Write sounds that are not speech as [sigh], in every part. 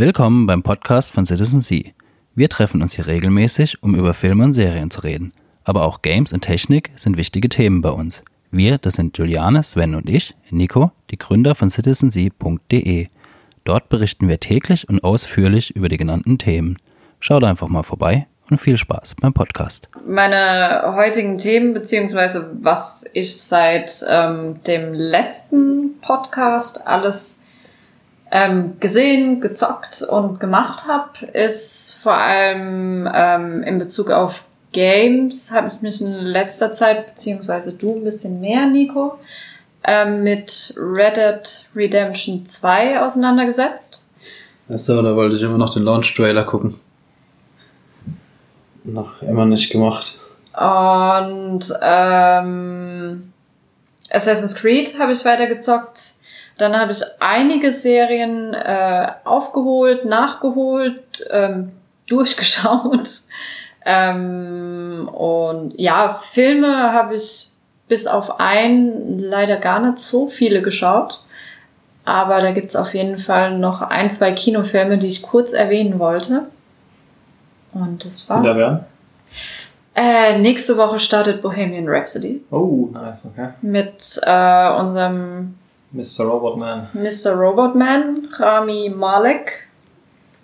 Willkommen beim Podcast von Citizen C. Wir treffen uns hier regelmäßig, um über Filme und Serien zu reden. Aber auch Games und Technik sind wichtige Themen bei uns. Wir, das sind Juliane, Sven und ich, Nico, die Gründer von citizensea.de. Dort berichten wir täglich und ausführlich über die genannten Themen. Schaut einfach mal vorbei und viel Spaß beim Podcast. Meine heutigen Themen, beziehungsweise was ich seit ähm, dem letzten Podcast alles ähm, gesehen, gezockt und gemacht habe, ist vor allem ähm, in Bezug auf Games habe ich mich in letzter Zeit, beziehungsweise du ein bisschen mehr, Nico, ähm, mit Red Dead Redemption 2 auseinandergesetzt. Achso, da wollte ich immer noch den Launch-Trailer gucken. Noch immer nicht gemacht. Und ähm, Assassin's Creed habe ich weitergezockt. Dann habe ich einige Serien äh, aufgeholt, nachgeholt, ähm, [laughs] durchgeschaut. Ähm, und ja, Filme habe ich bis auf einen leider gar nicht so viele geschaut. Aber da gibt's auf jeden Fall noch ein, zwei Kinofilme, die ich kurz erwähnen wollte. Und das war's. Da? Äh, nächste Woche startet Bohemian Rhapsody Oh, nice, okay. mit äh, unserem Mr. Robotman. Mr. Robotman, Rami Malek.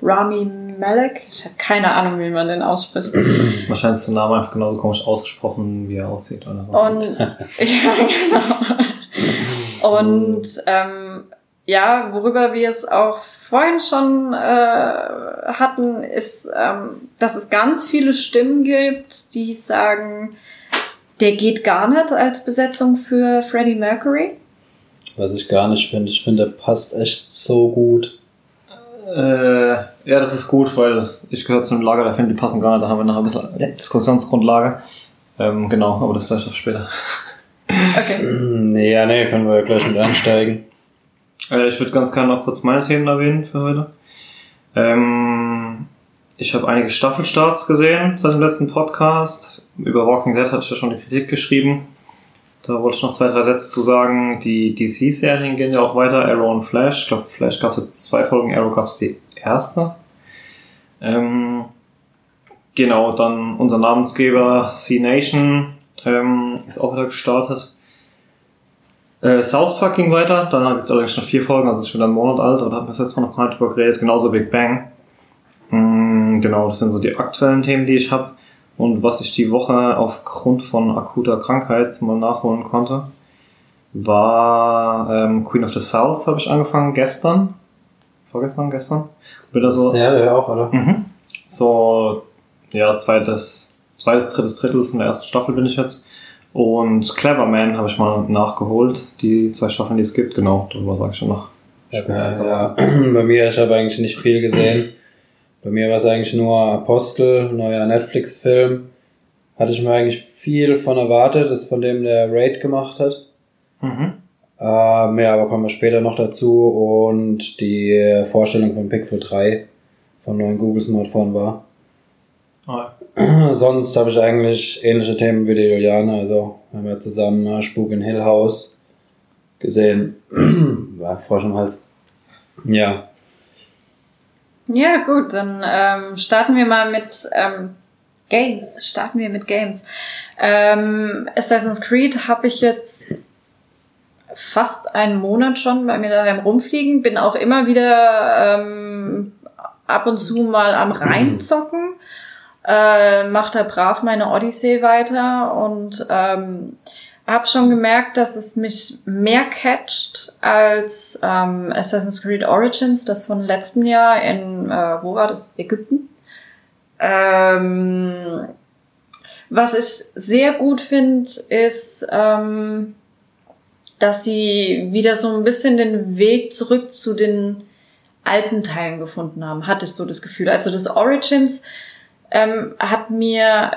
Rami Malek? Ich habe keine Ahnung, wie man den ausspricht. [clears throat] Wahrscheinlich ist der Name einfach genauso komisch ausgesprochen, wie er aussieht oder so. Und [laughs] [laughs] ja, genau. Und ähm, ja, worüber wir es auch vorhin schon äh, hatten, ist, ähm, dass es ganz viele Stimmen gibt, die sagen, der geht gar nicht als Besetzung für Freddie Mercury. Was ich gar nicht finde. Ich finde, der passt echt so gut. Äh, ja, das ist gut, weil ich gehöre zu einem Lager, da finde ich, die passen gar nicht. Da haben wir nachher ein bisschen Diskussionsgrundlage. Ähm, genau, aber das vielleicht auf später. [laughs] Okay. Nee, ja, nee, können wir ja gleich mit einsteigen. Äh, ich würde ganz gerne noch kurz meine Themen erwähnen für heute. Ähm, ich habe einige Staffelstarts gesehen seit dem letzten Podcast. Über Walking Dead hatte ich ja schon die Kritik geschrieben. Da wollte ich noch zwei, drei Sätze zu sagen. Die DC-Serien gehen ja auch weiter. Arrow und Flash. Ich glaube, Flash gab es jetzt zwei Folgen, Arrow gab es die erste. Ähm, genau, dann unser Namensgeber C-Nation ähm, ist auch wieder gestartet. Äh, South Park ging weiter, da gibt es allerdings schon vier Folgen, also ist schon wieder ein Monat alt, aber da hatten wir das letzte Mal noch gar nicht drüber geredet, genauso Big Bang. Mm, genau, das sind so die aktuellen Themen, die ich habe. Und was ich die Woche aufgrund von akuter Krankheit mal nachholen konnte, war ähm, Queen of the South, habe ich angefangen gestern. Vorgestern, gestern. Wieder so, Serie auch, oder? Mhm. So, ja, zweites, zweites, drittes Drittel von der ersten Staffel bin ich jetzt. Und Clever Man habe ich mal nachgeholt, die zwei Staffeln, die es gibt, genau, darüber sage ich schon noch. Ja, ja. [clears throat] Bei mir, ich habe eigentlich nicht viel gesehen. Bei mir war es eigentlich nur Apostel, neuer Netflix-Film. Hatte ich mir eigentlich viel von erwartet, ist von dem der Raid gemacht hat. Mhm. Äh, mehr aber kommen wir später noch dazu. Und die Vorstellung von Pixel 3 vom neuen Google Smartphone war. Ah, [clears throat] Sonst habe ich eigentlich ähnliche Themen wie die Juliane. Also wir haben ja zusammen äh, Spuk in Hill House gesehen. [clears throat] war Frosch im Hals. Ja. Ja, gut, dann ähm, starten wir mal mit ähm, Games. Starten wir mit Games. Ähm, Assassin's Creed habe ich jetzt fast einen Monat schon bei mir daheim rumfliegen. Bin auch immer wieder ähm, ab und zu mal am reinzocken. Äh, mach da brav meine Odyssey weiter und ähm, habe schon gemerkt, dass es mich mehr catcht als ähm, Assassin's Creed Origins, das von letztem Jahr in, äh, wo war das? Ägypten. Ähm, was ich sehr gut finde, ist, ähm, dass sie wieder so ein bisschen den Weg zurück zu den alten Teilen gefunden haben, hatte ich so das Gefühl. Also das Origins ähm, hat mir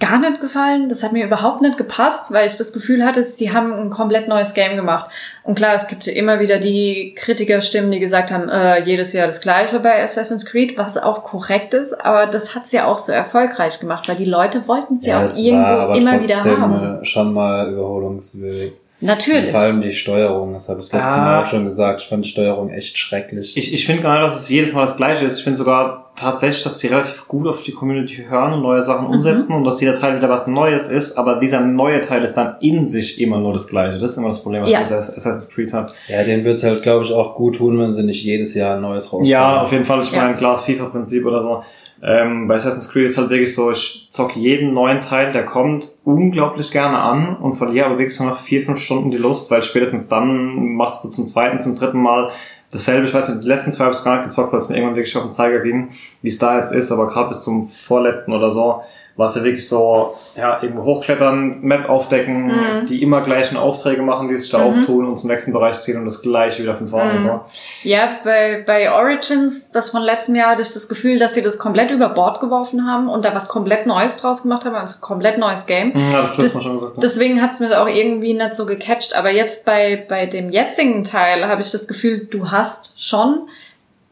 gar nicht gefallen. Das hat mir überhaupt nicht gepasst, weil ich das Gefühl hatte, die haben ein komplett neues Game gemacht. Und klar, es gibt immer wieder die Kritikerstimmen, die gesagt haben, äh, jedes Jahr das gleiche bei Assassin's Creed, was auch korrekt ist, aber das hat's ja auch so erfolgreich gemacht, weil die Leute wollten es ja, auch irgendwo immer wieder haben. äh, schon mal überholungswürdig. Natürlich. Vor allem die Steuerung, das habe ich das letzte Ah. Mal auch schon gesagt. Ich fand die Steuerung echt schrecklich. Ich, ich finde nicht, dass es jedes Mal das gleiche ist. Ich finde sogar tatsächlich, dass die relativ gut auf die Community hören und neue Sachen umsetzen und dass jeder Teil wieder was Neues ist, aber dieser neue Teil ist dann in sich immer nur das gleiche. Das ist immer das Problem, was Ja. ich mit Assassin's Creed habe. ja, denen wird's halt, glaube ich, auch gut tun, wenn sie nicht jedes Jahr ein neues rausbringen. Ja, auf jeden Fall. Ich Ja. meine, klar, das FIFA-Prinzip oder so. Ähm, bei Assassin's Creed ist halt wirklich so, ich zocke jeden neuen Teil, der kommt, unglaublich gerne an und verliere aber wirklich so nach vier, fünf Stunden die Lust, weil spätestens dann machst du zum zweiten, zum dritten Mal dasselbe. Ich weiß nicht, die letzten zwei habe ich gar nicht gezockt, weil es mir irgendwann wirklich auf den Zeiger ging, wie es da jetzt ist, aber gerade bis zum vorletzten oder so war es ja wirklich so, ja, irgendwo hochklettern, Map aufdecken, Mhm. die immer gleichen Aufträge machen, die sich da Mhm. auftun und zum nächsten Bereich ziehen und das gleiche wieder von vorne. Mhm. So. Ja, bei, bei Origins, das von letztem Jahr, hatte ich das Gefühl, dass sie das komplett über Bord geworfen haben und da was komplett Neues draus gemacht haben, also ein komplett neues Game. Mhm, Ja, das Das- schon gesagt. ne? Deswegen hat's mir auch irgendwie nicht so gecatcht. Aber jetzt bei, bei dem jetzigen Teil habe ich das Gefühl, du hast schon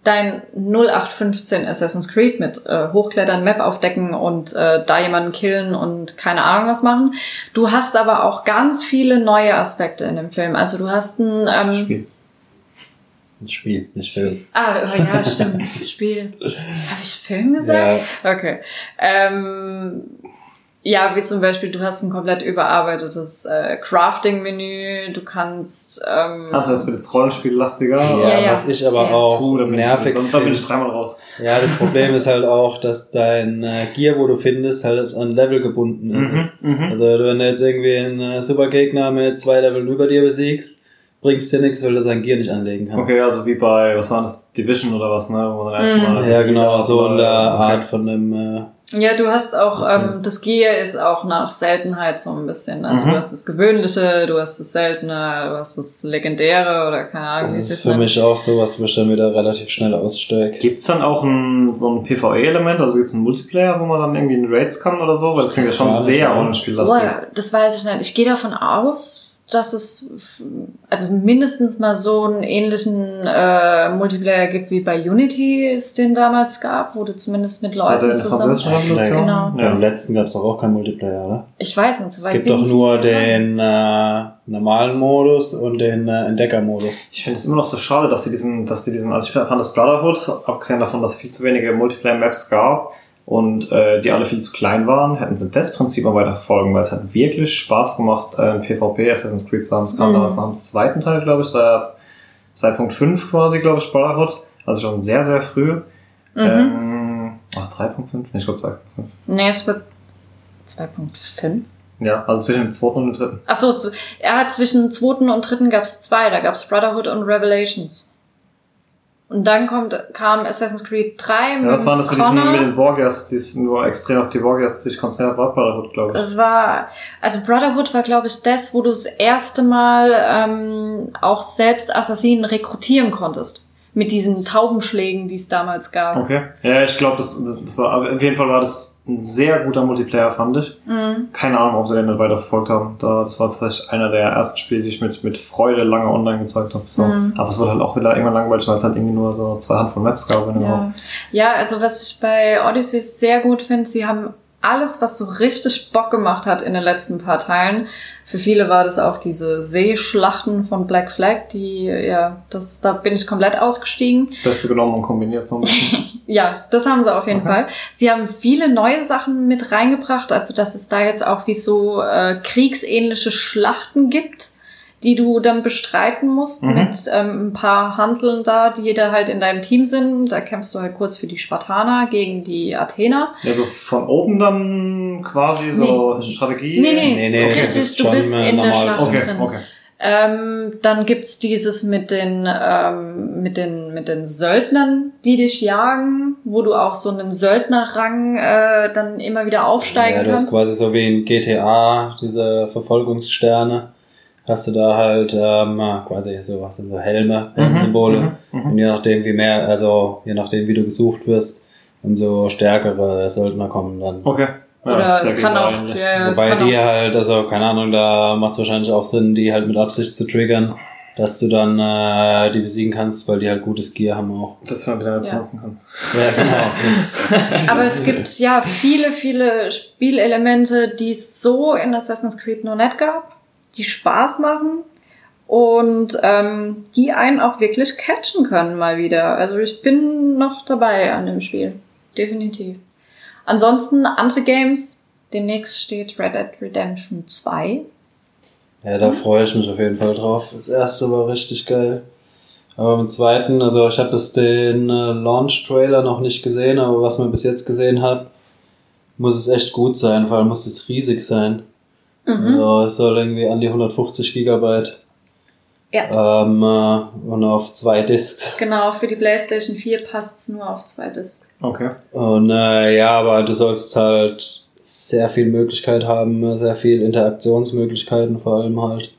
dein 0815 Assassin's Creed mit äh, Hochklettern, Map aufdecken und äh, da jemanden killen und keine Ahnung was machen. Du hast aber auch ganz viele neue Aspekte in dem Film. Also du hast ein... Ähm, Spiel. Ein Spiel, nicht Film. Ah, oh ja, [laughs] stimmt. Spiel. Habe ich Film gesagt? Okay. Ähm, ja, wie zum Beispiel, du hast ein komplett überarbeitetes äh, Crafting-Menü, du kannst ähm, Ach, das wird jetzt Rollenspiellastiger. Ja, Ja, ja, was ich aber auch Puh, da nervig ich, da, bin finde. ich dreimal raus. Ja, das Problem ist halt auch, dass dein äh, Gear, wo du findest, halt an Level gebunden Mhm, ist. mhm. Also wenn du jetzt irgendwie einen äh, Supergegner mit zwei Leveln über dir besiegst, bringst dir nichts, weil du sein Gear nicht anlegen kannst. Okay, also wie bei, was war das, Division oder was, ne? Wo man dann erstmal Ja, genau, so in der Okay. Art von einem äh, Ja, du hast auch, Das ähm, das Gear ist auch nach Seltenheit so ein bisschen. Also Mhm. du hast das Gewöhnliche, du hast das Seltene, du hast das Legendäre oder keine Ahnung. Das ist für nennt. mich auch sowas, wo ich dann wieder relativ schnell aussteige. Gibt's dann auch ein, so ein PvE-Element, also gibt's einen Multiplayer, wo man dann irgendwie in Raids kann oder so? Weil das klingt ja schon Ja, sehr rollenspiellastig. Boah, das weiß ich nicht. Ich gehe davon aus, dass es also mindestens mal so einen ähnlichen äh, Multiplayer gibt wie bei Unity es den damals gab, wo du zumindest mit Das war Leuten der zusammen. Revolution. Genau. Beim Ja. letzten gab es doch auch keinen Multiplayer, oder? Ich weiß nicht, so Es weit gibt bin doch ich nur den äh, normalen Modus und den äh, Entdecker-Modus. Ich finde es immer noch so schade, dass sie diesen, dass sie diesen, also ich fand das Brotherhood, abgesehen davon, dass es viel zu wenige Multiplayer-Maps gab und äh, die alle viel zu klein waren, hätten sie das Prinzip mal weiter verfolgen, weil es hat wirklich Spaß gemacht, äh, ein PvP Assassin's Creed zu haben. Es kam Mhm. damals nach dem zweiten Teil, glaube ich, es war ja 2.5 quasi, glaube ich, Brotherhood, also schon sehr, sehr früh. Mhm. Ähm, oh, 3.5? Nee, ich glaube 2.5. Nee, es wird 2.5. Ja, also zwischen dem zweiten und dem dritten. Ach so, er hat zwischen zweiten und dritten gab es zwei. Da gab es Brotherhood und Revelations. Und dann kommt, kam Assassin's Creed 3 Ja, was waren das mit diesen, mit den Borgias, die es nur extrem auf die Borgias sich konzentriert war Brotherhood, glaube ich. Es war, also Brotherhood war, glaube ich, das, wo du das erste Mal ähm, auch selbst Assassinen rekrutieren konntest. Mit diesen Taubenschlägen, die es damals gab. Okay. Ja, ich glaube, das, das war, auf jeden Fall war das ein sehr guter Multiplayer, fand ich. Mhm. Keine Ahnung, ob sie den nicht weiter verfolgt haben. Da, das war tatsächlich einer der ersten Spiele, die ich mit, mit Freude lange online gezeigt habe. So. Mhm. Aber es wurde halt auch wieder irgendwann langweilig, weil es halt irgendwie nur so zwei Handvoll Maps gab. Wenn überhaupt. Ja. ja, also was ich bei Odyssey sehr gut finde, sie haben alles, was so richtig Bock gemacht hat in den letzten paar Teilen. Für viele war das auch diese Seeschlachten von Black Flag, die, ja, das, da bin ich komplett ausgestiegen. Beste genommen und kombiniert so ein bisschen. [laughs] Ja, das haben sie auf jeden Okay. Fall. Sie haben viele neue Sachen mit reingebracht, also dass es da jetzt auch wie so äh, kriegsähnliche Schlachten gibt, die du dann bestreiten musst Mhm. mit ähm, ein paar Hanseln da, die jeder halt in deinem Team sind. Da kämpfst du halt kurz für die Spartaner gegen die Athener. ja, so von oben dann quasi so Strategie. Nee, nee, Nee, ist nee, richtig, das ist du bist in der normal. Schlacht Okay, drin. okay. Ähm, dann gibt's dieses mit den, ähm, mit den, mit den Söldnern, die dich jagen, wo du auch so einen Söldnerrang äh, dann immer wieder aufsteigen Ja, du hast kannst. quasi so wie in GTA, diese Verfolgungssterne, hast du da halt ähm, quasi so, was sind so Helme, Symbole. mhm, mhm. Und je nachdem, wie mehr, also je nachdem, wie du gesucht wirst, umso stärkere Söldner kommen dann. Okay. Ja, Oder sehr kann auch, ja, Wobei kann die auch, halt, also keine Ahnung, da macht es wahrscheinlich auch Sinn, die halt mit Absicht zu triggern, dass du dann äh, die besiegen kannst, weil die halt gutes Gear haben auch. Dass du dann wieder Ja. benutzen kannst. Ja, genau. [laughs] Aber es gibt ja viele, viele Spielelemente, die es so in Assassin's Creed noch nicht gab. Die Spaß machen und ähm, die einen auch wirklich catchen können mal wieder. Also ich bin noch dabei an dem Spiel. Definitiv. Ansonsten andere Games. Demnächst steht Red Dead Redemption 2. Ja, da freue ich mich auf jeden Fall drauf. Das erste war richtig geil. Aber im zweiten, also ich habe bis den äh, Launch-Trailer noch nicht gesehen, aber was man bis jetzt gesehen hat, muss es echt gut sein. Vor allem muss es riesig sein. Mhm. Also es soll irgendwie an die 150 Gigabyte. Ja. Ähm, äh, und auf zwei Discs. Genau, für die PlayStation 4 passt's nur auf zwei Discs. Okay. Und äh, ja, aber du sollst halt sehr viel Möglichkeit haben, sehr viel Interaktionsmöglichkeiten vor allem halt.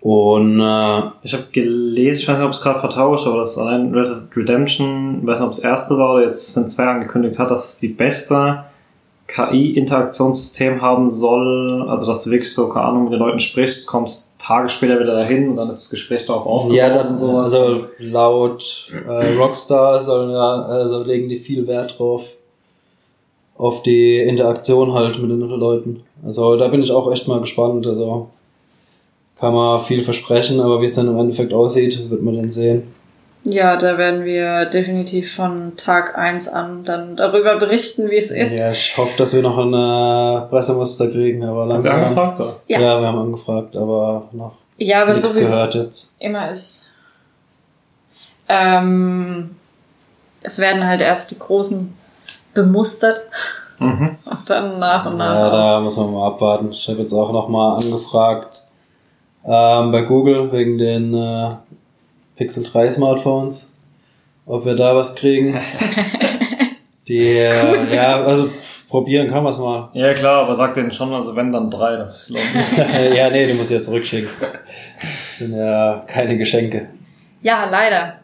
Und äh, Ich habe gelesen, ich weiß nicht, ob es gerade vertauscht, aber das allein Red Dead Redemption, ich weiß nicht, ob es das erste war oder jetzt in zwei angekündigt hat, dass es die beste KI-Interaktionssystem haben soll. Also, dass du wirklich so, keine Ahnung, mit den Leuten sprichst, kommst Tage später wieder dahin und dann ist das Gespräch darauf aufgebaut ja, dann sowas. also laut äh, Rockstar sollen ja, also legen die viel Wert drauf auf die Interaktion halt mit den Leuten. Also da bin ich auch echt mal gespannt. Also kann man viel versprechen, aber wie es dann im Endeffekt aussieht, wird man dann sehen. Ja, da werden wir definitiv von Tag 1 an dann darüber berichten, wie es ist. Ja, ich hoffe, dass wir noch eine Pressemuster kriegen, aber Haben wir langsam. angefragt, oder? Ja. Ja. wir haben angefragt, aber noch Ja, aber nichts so wie gehört es jetzt. immer ist. Ähm, es werden halt erst die Großen bemustert Mhm. [laughs] und dann nach und nach. Ja, da muss man mal abwarten. Ich habe jetzt auch noch mal angefragt ähm, bei Google wegen den äh, Pixel 3 Smartphones, ob wir da was kriegen. [laughs] Die, äh, ja, also probieren kann man es mal. Ja, klar, aber sag denen schon, also wenn, dann drei, das lohnt sich. [laughs] ja, nee, die muss ich ja zurückschicken. Das sind ja keine Geschenke. ja, leider.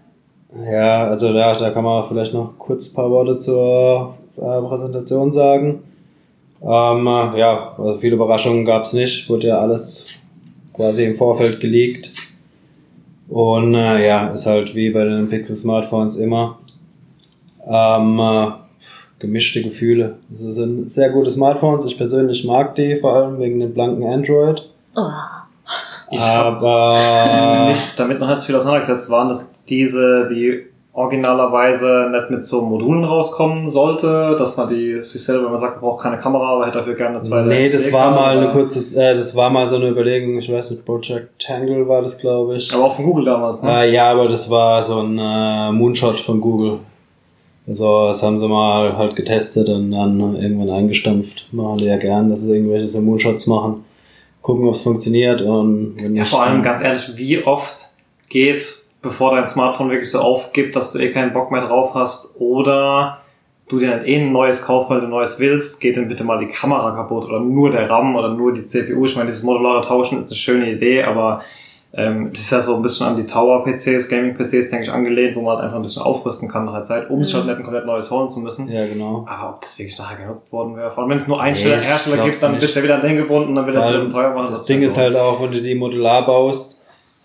Ja, also da, da kann man vielleicht noch kurz ein paar Worte zur äh, Präsentation sagen. Ähm, äh, ja, also viele Überraschungen gab's nicht, wurde ja alles quasi im Vorfeld geleakt. Und äh, ja, ist halt wie bei den Pixel Smartphones immer. Ähm, äh, gemischte Gefühle. Also es sind sehr gute Smartphones. Ich persönlich mag die, vor allem wegen dem blanken Android. Oh. Ich hab Aber [laughs] nicht damit noch nicht so viel auseinandergesetzt waren, dass diese, die originalerweise nicht mit so Modulen rauskommen sollte, dass man die sich selber, wenn man sagt, man braucht keine Kamera, aber hätte dafür gerne zweite Nee, das war mal eine kurze, äh, das war mal so eine Überlegung, ich weiß nicht, Project Tangle war das, glaube ich. Aber auch von Google damals, ne? Äh, ja, aber das war so ein äh, Moonshot von Google. Also, das haben sie mal halt getestet und dann irgendwann eingestampft. Machen die ja gern, dass sie irgendwelche so Moonshots machen. Gucken, ob es funktioniert und wenn Ja, vor allem ganz ehrlich, wie oft geht, bevor dein Smartphone wirklich so aufgibt, dass du eh keinen Bock mehr drauf hast oder du dir nicht eh ein neues kaufst, weil du ein neues willst, geht dann bitte mal die Kamera kaputt oder nur der RAM oder nur die CPU. Ich meine, dieses modulare Tauschen ist eine schöne Idee, aber ähm, das ist ja so ein bisschen an die Tower-PCs, Gaming-PCs, denke ich, angelehnt, wo man halt einfach ein bisschen aufrüsten kann nach der Zeit, um sich Mhm. halt nicht ein komplett neues holen zu müssen. Ja, genau. Aber ob das wirklich nachher genutzt worden wäre, vor allem wenn es nur einen Nee, Hersteller gibt, dann nicht. bist du ja wieder an den gebunden, dann wird das wieder so teuer machen. Das Ding ist halt auch, wenn du die modular baust,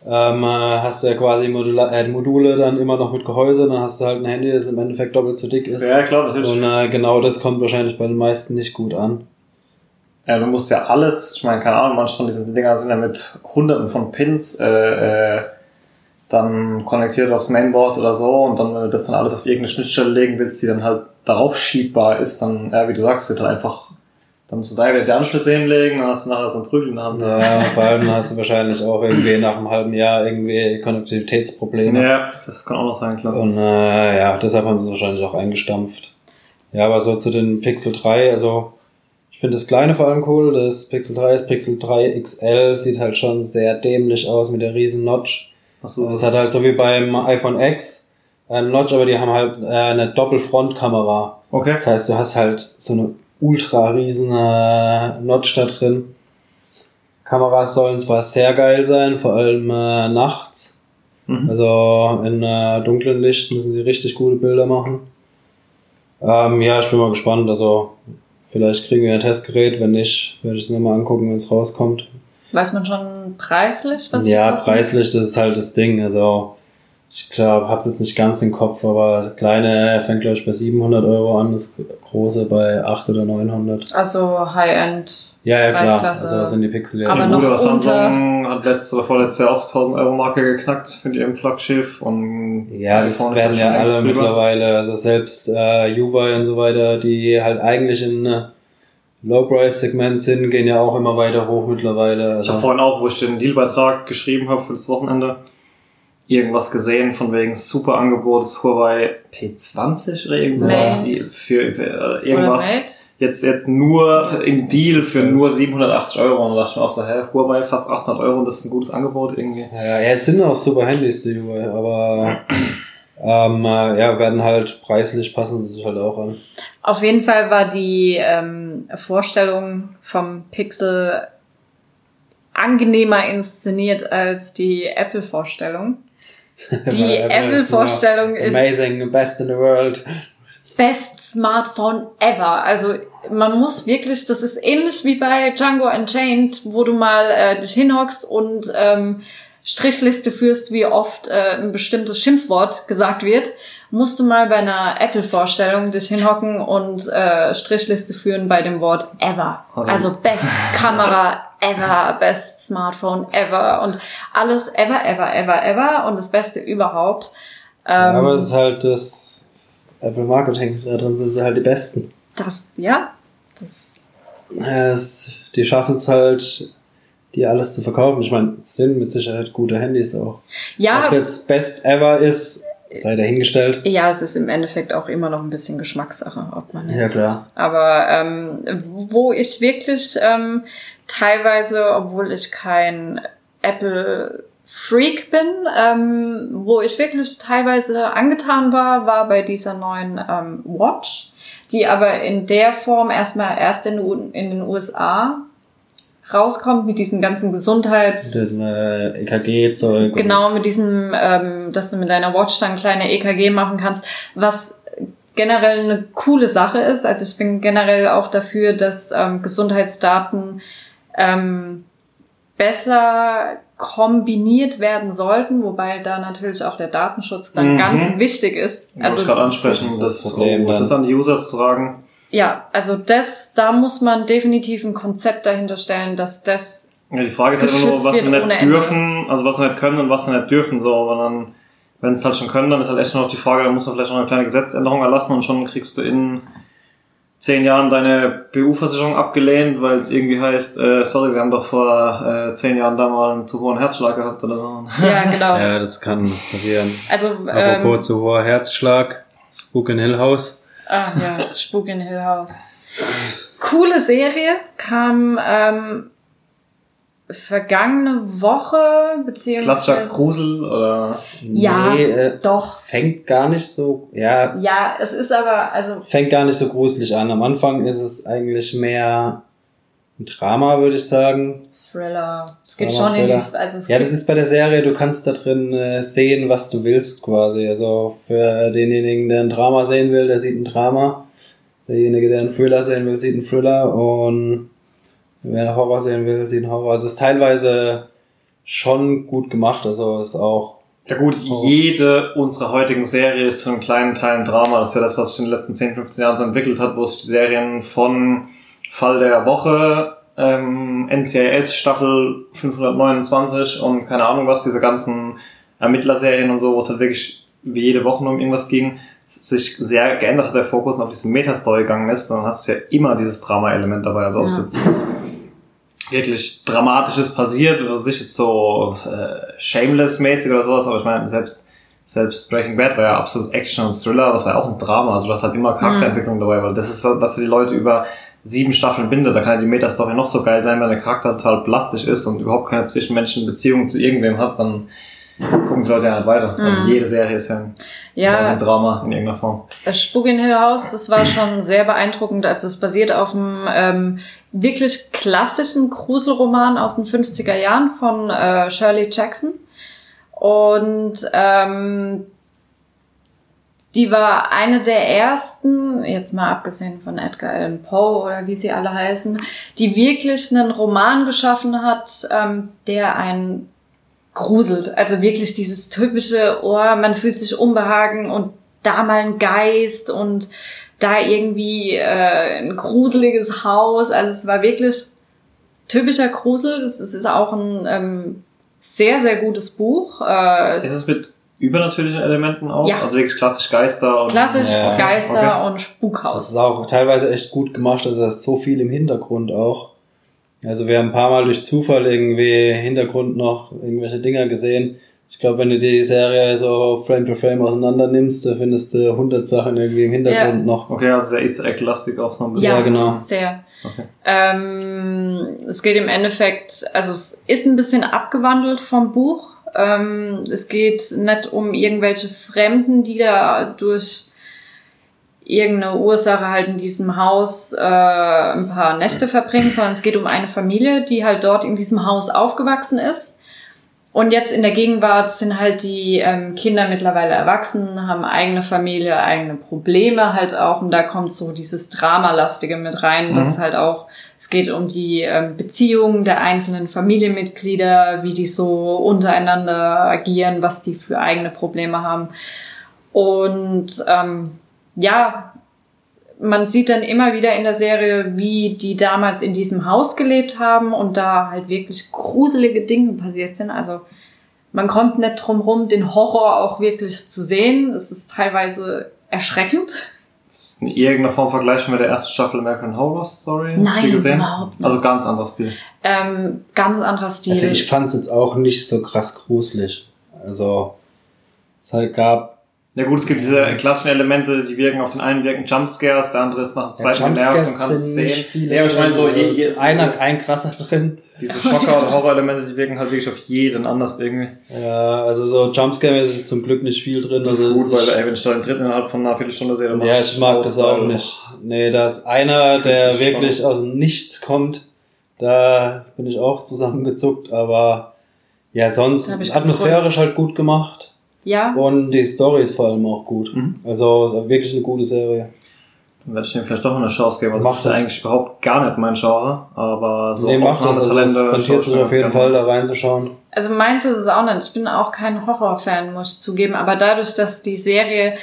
ähm, äh, hast du ja quasi Modula äh, Module dann immer noch mit Gehäuse, dann hast du halt ein Handy, das im Endeffekt doppelt so dick ist. Ja, klar, natürlich. Und äh, genau das kommt wahrscheinlich bei den meisten nicht gut an. Ja, du musst ja alles, ich meine, keine Ahnung, manche von diesen Dingern sind ja mit hunderten von Pins äh, äh, dann konnektiert aufs Mainboard oder so und dann, wenn du das dann alles auf irgendeine Schnittstelle legen willst, die dann halt darauf schiebbar ist, dann, ja, wie du sagst, wird halt einfach, dann musst du da wieder die Anschlüsse hinlegen, dann hast du nachher so ein Prügel in der Hand. Ja, vor allem hast du wahrscheinlich auch irgendwie nach einem halben Jahr irgendwie Konnektivitätsprobleme. Ja, das kann auch noch sein, klar. Und äh, ja, deshalb haben sie es wahrscheinlich auch eingestampft. Ja, aber so zu den Pixel 3, also ich finde das kleine vor allem cool, das Pixel 3, das Pixel 3 XL sieht halt schon sehr dämlich aus mit der riesen Notch. Achso, Das hat halt so wie beim iPhone X einen Notch, aber die haben halt äh, eine Doppelfrontkamera. Okay. Das heißt, du hast halt so eine ultra riesen äh, Notch da drin. Kameras sollen zwar sehr geil sein, vor allem äh, nachts. Mhm. Also in äh, dunklen Licht müssen sie richtig gute Bilder machen. Ähm, ja, ich bin mal gespannt. Also vielleicht kriegen wir ein Testgerät. Wenn nicht, werde ich es mir mal angucken, wenn es rauskommt. Weiß man schon preislich, was die ja, preislich, das ist halt das Ding. Also Ich glaube, hab's jetzt nicht ganz im Kopf, aber das kleine fängt, glaube ich, bei 700 Euro an, das große bei 800 oder 900. Also High-End. Ja, ja, klar. Also das sind die Pixel ja. Aber noch Bruder unter- Samsung hat letztes oder vorletztes Jahr auch 1000 Euro Marke geknackt für die im Flaggschiff und Ja, das werden da ja alle drüber. mittlerweile, also selbst äh, Huawei und so weiter, die halt eigentlich in äh, Low-Price-Segment sind, gehen ja auch immer weiter hoch mittlerweile. Ich habe Also, vorhin auch, wo ich den Dealbeitrag geschrieben habe für das Wochenende, irgendwas gesehen von wegen super Angebot des Huawei P20 oder irgendwas für, für äh, irgendwas. Jetzt, jetzt nur im Deal für nur 780 Euro. Und da dachte ich mir auch so, hä, Huawei fast 800 Euro und das ist ein gutes Angebot irgendwie. ja, ja, es sind auch super Handys, die Huawei, aber ähm, äh, ja, werden halt preislich passen sie sich halt auch an. Auf jeden Fall war die ähm, Vorstellung vom Pixel angenehmer inszeniert als die Apple-Vorstellung. [laughs] Die Apple-Vorstellung ist Amazing, best in the world. Best Smartphone ever. Also man muss wirklich, das ist ähnlich wie bei Django Unchained, wo du mal äh, dich hinhockst und ähm, Strichliste führst, wie oft äh, ein bestimmtes Schimpfwort gesagt wird. Musst du mal bei einer Apple-Vorstellung dich hinhocken und äh, Strichliste führen bei dem Wort ever. Also Best [laughs] Kamera ever, Best Smartphone ever und alles ever, ever, ever, ever und das Beste überhaupt. Ähm, aber es ist halt das Apple Marketing, da drin sind sie halt die Besten. Das, ja, das, Es, die schaffen es halt, die alles zu verkaufen. Ich meine, es sind mit Sicherheit gute Handys auch. ja, Ob es jetzt Best Ever ist, sei dahingestellt. ja, es ist im Endeffekt auch immer noch ein bisschen Geschmackssache, ob man Ja, jetzt. klar. Aber ähm, wo ich wirklich ähm, teilweise, obwohl ich kein Apple Freak bin, ähm, wo ich wirklich teilweise angetan war, war bei dieser neuen ähm, Watch, die aber in der Form erstmal erst in, in den USA rauskommt mit diesen ganzen Gesundheits Den äh, EKG-Zeug. Genau, mit diesem, ähm, dass du mit deiner Watch dann kleine EKG machen kannst, was generell eine coole Sache ist. Also ich bin generell auch dafür, dass ähm, Gesundheitsdaten ähm, besser kombiniert werden sollten, wobei da natürlich auch der Datenschutz dann Mhm. ganz wichtig ist. Wollte Also ich gerade ansprechen, das das, Problem das an die User zu tragen. Ja, also das, da muss man definitiv ein Konzept dahinter stellen, dass das Ja, die Frage ist halt immer nur, Geschützt was sie wird ohne nicht Ende. dürfen, also was sie nicht können und was sie nicht dürfen, so, aber dann, wenn es halt schon können, dann ist halt echt nur noch die Frage, dann muss man vielleicht noch eine kleine Gesetzänderung erlassen und schon kriegst du in zehn Jahren deine BU-Versicherung abgelehnt, weil es irgendwie heißt, äh, sorry, sie haben doch vor äh, zehn Jahren da mal einen zu hohen Herzschlag gehabt oder so. ja [laughs] genau. Ja, das kann passieren. Also Apropos ähm, zu hoher Herzschlag, Spook in Hill House. Ah ja, Spuk in Hill House. Coole Serie, kam ähm, vergangene Woche, Klassischer beziehungsweise... Grusel oder Ja, Nee, äh, doch. fängt gar nicht so, ja, Ja, es ist aber, also, fängt gar nicht so gruselig an. Am Anfang ist es eigentlich mehr ein Drama, würde ich sagen. Thriller. Es geht Drama, schon in die... Thriller. Also es Ja, das ist bei der Serie, du kannst da drin äh, sehen, was du willst quasi. Also für denjenigen, der ein Drama sehen will, der sieht ein Drama. Derjenige, der einen Thriller sehen will, sieht einen Thriller. Und wer einen Horror sehen will, sieht einen Horror. Also es ist teilweise schon gut gemacht. Also es ist auch Ja gut, jede unserer heutigen Serie ist zu einem kleinen Teil ein Drama. Das ist ja das, was sich in den letzten 10, 15 Jahren so entwickelt hat, wo sich die Serien von Fall der Woche, ähm, NCIS Staffel 529 und keine Ahnung was, diese ganzen Ermittlerserien und so, wo es halt wirklich wie jede Woche um irgendwas ging, sich sehr geändert hat, der Fokus und auf diese Metastory gegangen ist, dann hast du ja immer dieses Drama-Element dabei. Also ob es Ja. jetzt wirklich Dramatisches passiert, was sich jetzt so äh, Shameless-mäßig oder sowas, aber ich meine, selbst, selbst Breaking Bad war ja absolut Action und Thriller, aber es war ja auch ein Drama, also du hast halt immer Charakterentwicklung dabei, weil das ist so, was die Leute über sieben Staffeln bindet, da kann ja die Metastory noch so geil sein, wenn der Charakter total plastisch ist und überhaupt keine zwischenmenschlichen Beziehungen zu irgendwem hat, dann gucken die Leute ja nicht weiter. Also Mhm. jede Serie ist ja ein, ja, ein Drama in irgendeiner Form. Das Spuk in Hill House, das war schon sehr beeindruckend. Also es basiert auf einem ähm, wirklich klassischen Gruselroman aus den 50er Jahren von äh, Shirley Jackson. Und ähm, die war eine der ersten, jetzt mal abgesehen von Edgar Allan Poe oder wie sie alle heißen, die wirklich einen Roman geschaffen hat, ähm, der ein gruselt. Also wirklich dieses typische, oh, man fühlt sich unbehagen und da mal ein Geist und da irgendwie äh, ein gruseliges Haus. Also es war wirklich typischer Grusel. Es, ist auch ein ähm, sehr, sehr gutes Buch. Äh, Ist es mit übernatürlichen Elementen auch? Ja. Also wirklich klassisch Geister und. klassisch Ja. Geister Okay. und Das Spukhaus. ist auch teilweise echt gut gemacht, also da ist so viel im Hintergrund auch. Also wir haben ein paar Mal durch Zufall irgendwie Hintergrund noch irgendwelche Dinger gesehen. Ich glaube, wenn du die Serie so Frame für Frame auseinander nimmst, da findest du 100 Sachen irgendwie im Hintergrund noch. Okay, also sehr Easter Egg-lastig auch so ein bisschen. Ja, genau. Sehr. Okay. Ähm, es geht im Endeffekt, also es ist ein bisschen abgewandelt vom Buch. Ähm, es geht nicht um irgendwelche Fremden, die da durch irgendeine Ursache halt in diesem Haus äh, ein paar Nächte verbringen, sondern es geht um eine Familie, die halt dort in diesem Haus aufgewachsen ist. Und jetzt in der Gegenwart sind halt die ähm, Kinder mittlerweile erwachsen, haben eigene Familie, eigene Probleme halt auch. Und da kommt so dieses Dramalastige mit rein, dass halt auch, es geht um die ähm, Beziehungen der einzelnen Familienmitglieder, wie die so untereinander agieren, was die für eigene Probleme haben. Und ähm, ja, man sieht dann immer wieder in der Serie, wie die damals in diesem Haus gelebt haben und da halt wirklich gruselige Dinge passiert sind. Also man kommt nicht drum rum, den Horror auch wirklich zu sehen. Es ist teilweise erschreckend. Das ist in irgendeiner Form vergleichen mit der ersten Staffel American Horror Story. Hast Nein, gesehen? überhaupt nicht. Also ganz anderer Stil. Ähm, ganz anderer Stil. Also ich fand es jetzt auch nicht so krass gruselig. Also es halt gab Ja gut, es gibt diese klassischen Elemente, die wirken auf den einen wirken Jumpscares, der andere ist nach dem zweiten genervt und kann es sehen. viele. Ja, aber ich meine so, je, je, ist einer, ein krasser [laughs] drin. diese Schocker- oder Horrorelemente, die wirken halt wirklich auf jeden anders irgendwie. Ja, also so Jumpscare-mäßig ist zum Glück nicht viel drin. Das ist also gut, weil ey, wenn ich da den dritten innerhalb von einer Viertelstunde sehe, dann mach Ja, ich mag das auch nicht. Nee, da ist einer, der wirklich aus Nichts kommt. Da bin ich auch zusammengezuckt, aber ja, sonst ich atmosphärisch halt gut gemacht. Ja, Und die Story ist vor allem auch gut. Mhm. Also es ist wirklich eine gute Serie. Dann werde ich dem vielleicht doch noch eine Chance geben. Also Mach das ist ja das. eigentlich überhaupt gar nicht mein Genre, aber so nee, macht das. Also es Aufnahmetalente rentiert auf jeden Fall da reinzuschauen. Also meins ist es auch nicht. Ich bin auch kein Horrorfan, muss ich zugeben. Aber dadurch, dass die Serie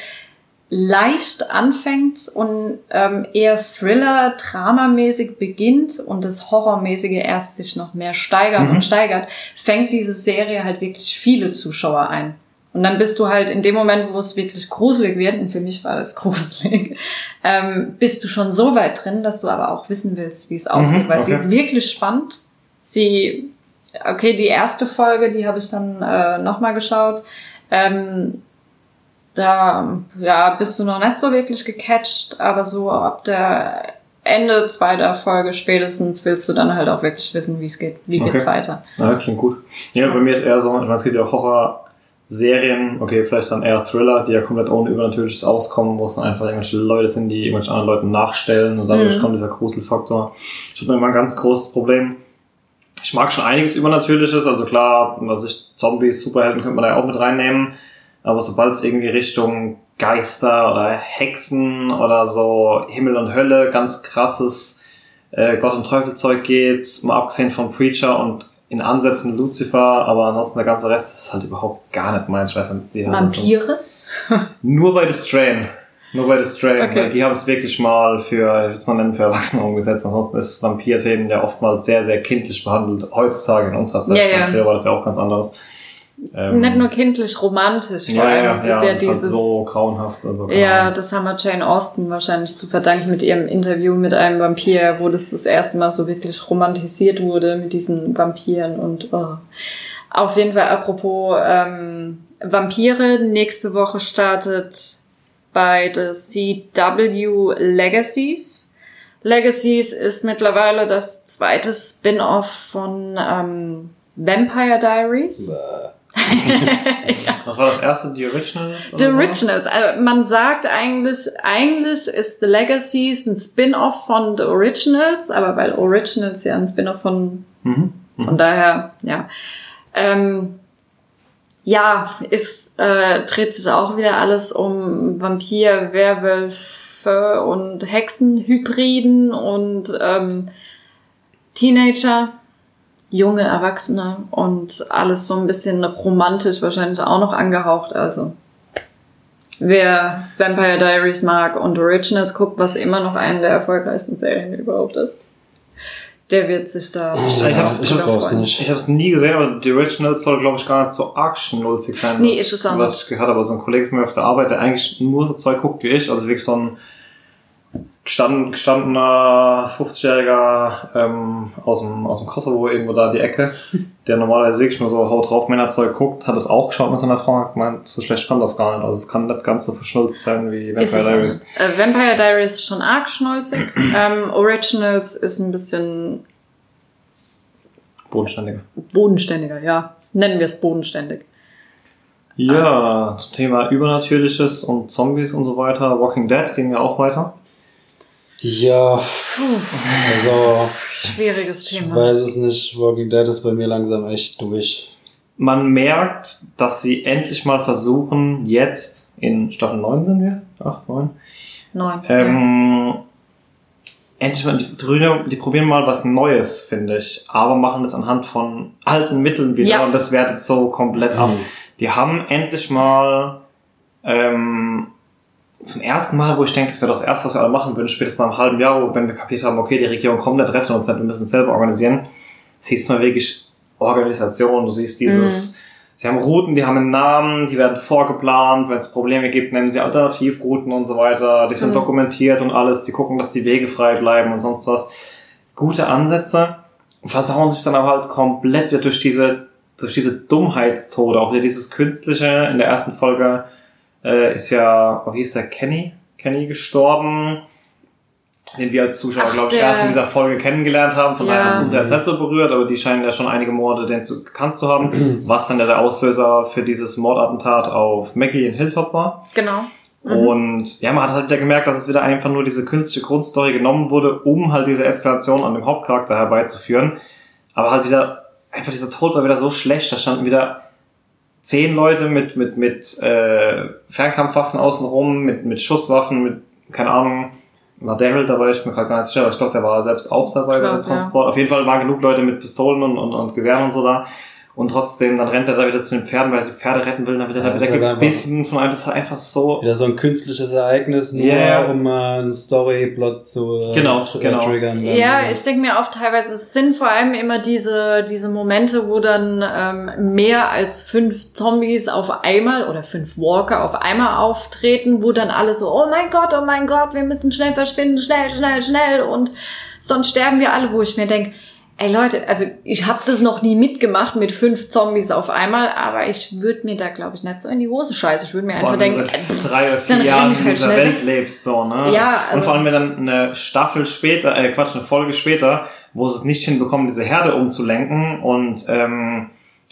leicht anfängt und ähm, eher Thriller, Dramamäßig beginnt und das Horrormäßige erst sich noch mehr steigert Mhm. und steigert, fängt diese Serie halt wirklich viele Zuschauer ein. Und dann bist du halt in dem Moment, wo es wirklich gruselig wird, und für mich war das [laughs] gruselig, ähm, bist du schon so weit drin, dass du aber auch wissen willst, wie es ausgeht, weil sie okay. ist wirklich spannend. Sie, okay, die erste Folge, die habe ich dann äh, nochmal geschaut. Ähm, da ja, bist du noch nicht so wirklich gecatcht, aber so ab der Ende zweiter Folge spätestens willst du dann halt auch wirklich wissen, wie es geht, wie Okay. geht's weiter. Ja, klingt gut. Ja, bei mir ist eher so, ich meine, es gibt ja auch Horror-Serien, okay, vielleicht dann eher Thriller, die ja komplett ohne Übernatürliches auskommen, wo es dann einfach irgendwelche Leute sind, die irgendwelchen anderen Leuten nachstellen und dadurch Mhm. kommt dieser Gruselfaktor. Ich habe immer ein ganz großes Problem. Ich mag schon einiges Übernatürliches, also klar, was ich Zombies, Superhelden könnte man da ja auch mit reinnehmen, aber sobald es irgendwie Richtung Geister oder Hexen oder so Himmel und Hölle, ganz krasses äh, Gott und Teufelzeug geht, mal abgesehen von Preacher und in Ansätzen Lucifer, aber ansonsten der ganze Rest ist halt überhaupt gar nicht meins. Ich weiß nicht, Vampire? Nur bei The Strain. Nur bei The Strain, Okay. weil die haben es wirklich mal für, ich würde es mal nennen, für Erwachsene umgesetzt. Ansonsten ist Vampir-Themen ja oftmals sehr, sehr kindlich behandelt. Heutzutage in unserer Zeit. Ja, ja. Früher war das ja auch ganz anderes. Ähm, Nicht nur kindlich, romantisch. Vor ja, allem, ja, es ist ja, ja, das dieses. so grauenhaft. Also, Ja, Ahnung. das haben wir Jane Austen wahrscheinlich zu verdanken mit ihrem Interview mit einem Vampir, wo das das erste Mal so wirklich romantisiert wurde mit diesen Vampiren und oh. auf jeden Fall apropos ähm, Vampire, nächste Woche startet bei der CW Legacies. Legacies ist mittlerweile das zweite Spin-off von ähm, Vampire Diaries. [laughs] Was war das erste? Die Originals? The so? Originals. Also man sagt eigentlich, eigentlich ist The Legacies ein Spin-off von The Originals, aber weil Originals ja ein Spin-off von, Mhm. von daher, ja. Ähm, ja, ist, äh, dreht sich auch wieder alles um Vampir, Werwölfe und Hexenhybriden und ähm, Teenager. Junge Erwachsene und alles so ein bisschen romantisch wahrscheinlich auch noch angehaucht. Also wer Vampire Diaries mag und Originals guckt, was immer noch eine der erfolgreichsten Serien überhaupt ist, der wird sich da. Ja, ich hab's, ich hab's, freuen. ich hab's nie gesehen, aber die Originals soll, glaube ich, gar nicht so arg schnulzig sein. Nee, was ist es ich, auch Was nicht. ich gehört habe, also ein Kollege von mir auf der Arbeit, der eigentlich nur so zwei guckt wie ich, also wirklich so ein gestand, gestandener 50-Jähriger ähm, aus, dem, aus dem Kosovo, irgendwo da die Ecke, [laughs] der normalerweise wirklich nur so Haut drauf Männerzeug guckt, hat es auch geschaut mit seiner Frau und hat gemeint, so schlecht fand das gar nicht. Also es kann nicht ganz so verschnulzt sein wie Vampire es Diaries. äh, Vampire Diaries ist schon arg schnulzig. [clears throat] ähm, Originals ist ein bisschen Bodenständiger. bodenständiger, ja. Nennen wir es bodenständig. Ja, zum Thema Übernatürliches und Zombies und so weiter. Walking Dead ging ja auch weiter. Ja, also, Schwieriges ich Thema. weiß es nicht. Walking Dead ist bei mir langsam echt durch. Man merkt, dass sie endlich mal versuchen, jetzt in Staffel 9 sind wir, 8, 9, Neun. ähm, endlich mal, die, die probieren mal was Neues, finde ich, aber machen das anhand von alten Mitteln wieder Ja. und das wertet so komplett ab. Mhm. Die haben endlich mal ähm, zum ersten Mal, wo ich denke, das wäre das Erste, was wir alle machen würden, spätestens nach einem halben Jahr, wo- wenn wir kapiert haben, okay, die Regierung kommt nicht, rettet uns nicht, wir müssen es selber organisieren, siehst du mal wirklich Organisation, du siehst dieses, sie haben Routen, die haben einen Namen, die werden vorgeplant, wenn es Probleme gibt, nennen sie Alternativrouten und so weiter, die sind Mhm. dokumentiert und alles, die gucken, dass die Wege frei bleiben und sonst was. Gute Ansätze, versauen sich dann aber halt komplett wieder durch diese, durch diese Dummheitstode, auch wieder dieses Künstliche. In der ersten Folge äh, ist ja, oh, wie hieß der, Kenny? Kenny gestorben, den wir als Zuschauer, glaube ich, erst in dieser Folge kennengelernt haben. Von Ja. daher hat uns jetzt nicht so berührt, aber die scheinen ja schon einige Morde den zu, gekannt zu haben, [clears throat] was dann ja der Auslöser für dieses Mordattentat auf Maggie in Hilltop war. Genau. Mhm. Und ja, man hat halt wieder gemerkt, dass es wieder einfach nur diese künstliche Grundstory genommen wurde, um halt diese Eskalation an dem Hauptcharakter herbeizuführen. Aber halt wieder, einfach dieser Tod war wieder so schlecht. Da standen wieder zehn Leute mit, mit, mit äh, Fernkampfwaffen außenrum, mit, mit Schusswaffen, mit, keine Ahnung, war Daryl dabei, ich bin mir gerade gar nicht sicher, aber ich glaube, der war selbst auch dabei bei Glaub, dem Transport. Auf jeden Fall waren genug Leute mit Pistolen und, und, und Gewehren und so da. Und trotzdem, dann rennt er da wieder zu den Pferden, weil er die Pferde retten will, dann wird er Ja, da wieder halt gebissen von einem. Das ist halt einfach so, Wieder so ein künstliches Ereignis, nur Ja. um äh, einen Storyplot zu äh, Genau, tr- genau. triggern. dann Ja, ich denke mir auch teilweise, es sind vor allem immer diese, diese Momente, wo dann ähm, mehr als fünf Zombies auf einmal oder fünf Walker auf einmal auftreten, wo dann alle so, oh mein Gott, oh mein Gott, wir müssen schnell verschwinden, schnell, schnell, schnell und sonst sterben wir alle, wo ich mir denke, ey Leute, also ich habe das noch nie mitgemacht mit fünf Zombies auf einmal, aber ich würde mir da, glaube ich, nicht so in die Hose scheißen. Ich würde mir Vor einfach denken, du äh, seit drei oder vier Jahren in halt dieser schnell Welt lebst, so, ne? Ja, Und also- vor allem, wenn dann eine Staffel später, äh, Quatsch, eine Folge später, wo sie es nicht hinbekommen, diese Herde umzulenken und, ähm,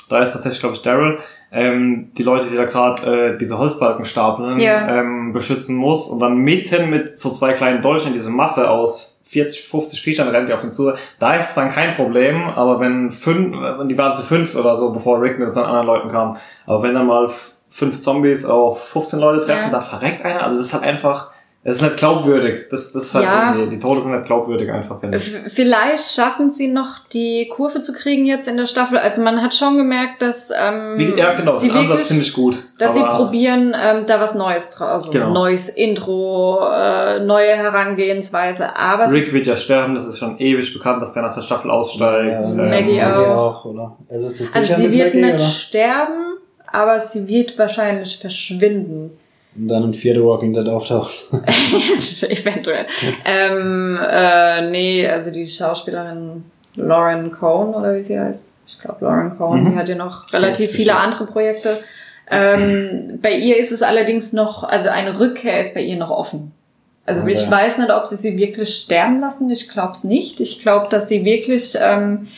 da ist tatsächlich, glaube ich, Daryl, ähm, die Leute, die da gerade äh, diese Holzbalken stapeln, Ja. ähm, beschützen muss und dann mitten mit so zwei kleinen Dolchen diese Masse aus 40, 50 Viechern rennt die auf ihn zu. Da ist es dann kein Problem, aber wenn fünf, äh, die waren zu fünf oder so, bevor Rick mit seinen anderen Leuten kam. Aber wenn dann mal fünf Zombies auf 15 Leute treffen, Ja. da verreckt einer. Also das ist halt einfach, das ist nicht glaubwürdig. Das, das ist halt Ja. irgendwie, die Tode sind nicht glaubwürdig einfach, finde ich. Vielleicht schaffen sie noch die Kurve zu kriegen jetzt in der Staffel. Also man hat schon gemerkt, dass ähm, Wie, ja, genau, sie den Ansatz finde ich gut. dass sie probieren, ähm, da was Neues draus, also Genau. neues Intro, äh, neue Herangehensweise. Aber sie, Rick wird ja sterben, das ist schon ewig bekannt, dass der nach der Staffel aussteigt. Ja, Ähm, Maggie auch. oder? Also ist das also sicher sie mit wird Maggie, nicht oder? sterben, aber sie wird wahrscheinlich verschwinden. Und dann ein vierter Walking Dead auftaucht. [laughs] Eventuell. ähm, äh, nee, also die Schauspielerin Lauren Cohn oder wie sie heißt. Ich glaube Lauren Cohn, Mhm. die hat ja noch relativ Sicher. viele andere Projekte. Ähm, bei ihr ist es allerdings noch, also eine Rückkehr ist bei ihr noch offen. Also Okay. ich weiß nicht, ob sie sie wirklich sterben lassen. Ich glaube es nicht. Ich glaube, dass sie wirklich ähm,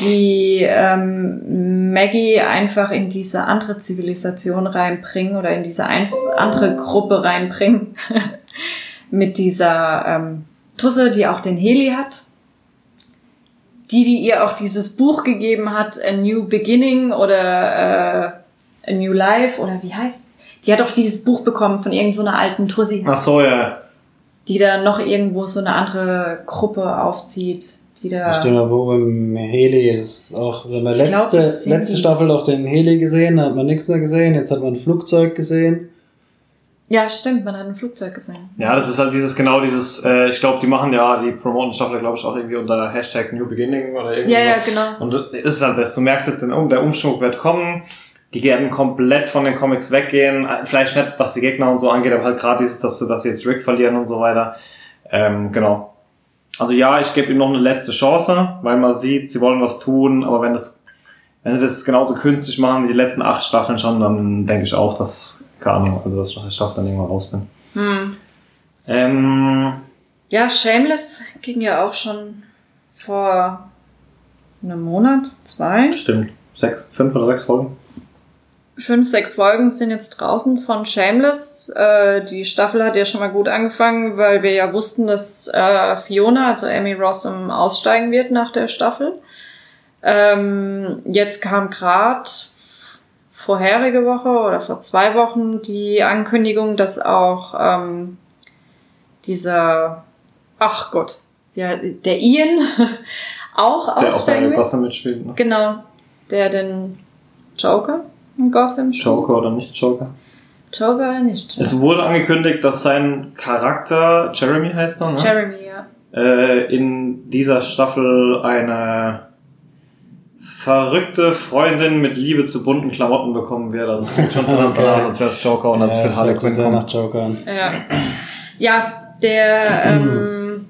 die ähm, Maggie einfach in diese andere Zivilisation reinbringen oder in diese eins, andere Gruppe reinbringen [laughs] mit dieser ähm, Tusse, die auch den Heli hat. Die, die ihr auch dieses Buch gegeben hat, A New Beginning oder äh, A New Life oder wie heißt? Die hat auch dieses Buch bekommen von irgendeiner so einer alten Tussi Ach so, ja. die da noch irgendwo so eine andere Gruppe aufzieht. Die da. Stimmt, aber wo im Heli, das ist auch, wenn man Ich glaub, letzte, letzte Staffel auch den Heli gesehen, da hat man nichts mehr gesehen, jetzt hat man ein Flugzeug gesehen. Ja, stimmt, man hat ein Flugzeug gesehen. Ja, das ist halt dieses, genau dieses, äh, ich glaube, die machen ja die Promoten-Staffel, glaube ich, auch irgendwie unter Hashtag New Beginning oder irgendwie. Ja, ja, genau. Und es ist halt das, du merkst jetzt, den der Umschwung wird kommen, die werden komplett von den Comics weggehen, vielleicht nicht, was die Gegner und so angeht, aber halt gerade dieses, dass, sie- dass sie jetzt Rick verlieren und so weiter. Ähm, genau. Also ja, ich gebe ihm noch eine letzte Chance, weil man sieht, sie wollen was tun, aber wenn das, wenn sie das genauso künstlich machen wie die letzten acht Staffeln schon, dann denke ich auch, dass, keine Ahnung, also dass ich nach der Staffel dann irgendwann raus bin. Hm. Ähm, Ja, Shameless ging ja auch schon vor einem Monat, zwei. stimmt. Sechs, fünf oder sechs Folgen. Fünf, sechs Folgen sind jetzt draußen von Shameless. Äh, die Staffel hat ja schon mal gut angefangen, weil wir ja wussten, dass äh, Fiona, also Amy Rossum, aussteigen wird nach der Staffel. Ähm, jetzt kam gerade vorherige Woche oder vor zwei Wochen die Ankündigung, dass auch ähm, dieser, ach Gott, ja, der Ian [laughs] auch Der auch aussteigen wird. Gotham mitspielt. Ne? Genau, der den Joker Gotham spielt. Joker oder nicht Joker. Joker oder nicht? Es wurde angekündigt, dass sein Charakter, Jeremy heißt er, ne? Jeremy, ja. äh, in dieser Staffel eine verrückte Freundin mit Liebe zu bunten Klamotten bekommen wird. Also es klingt schon verdammt Okay. aus, als wäre es Joker und als ja, für das Harley Quinn nach Joker. Ja, ja der ähm,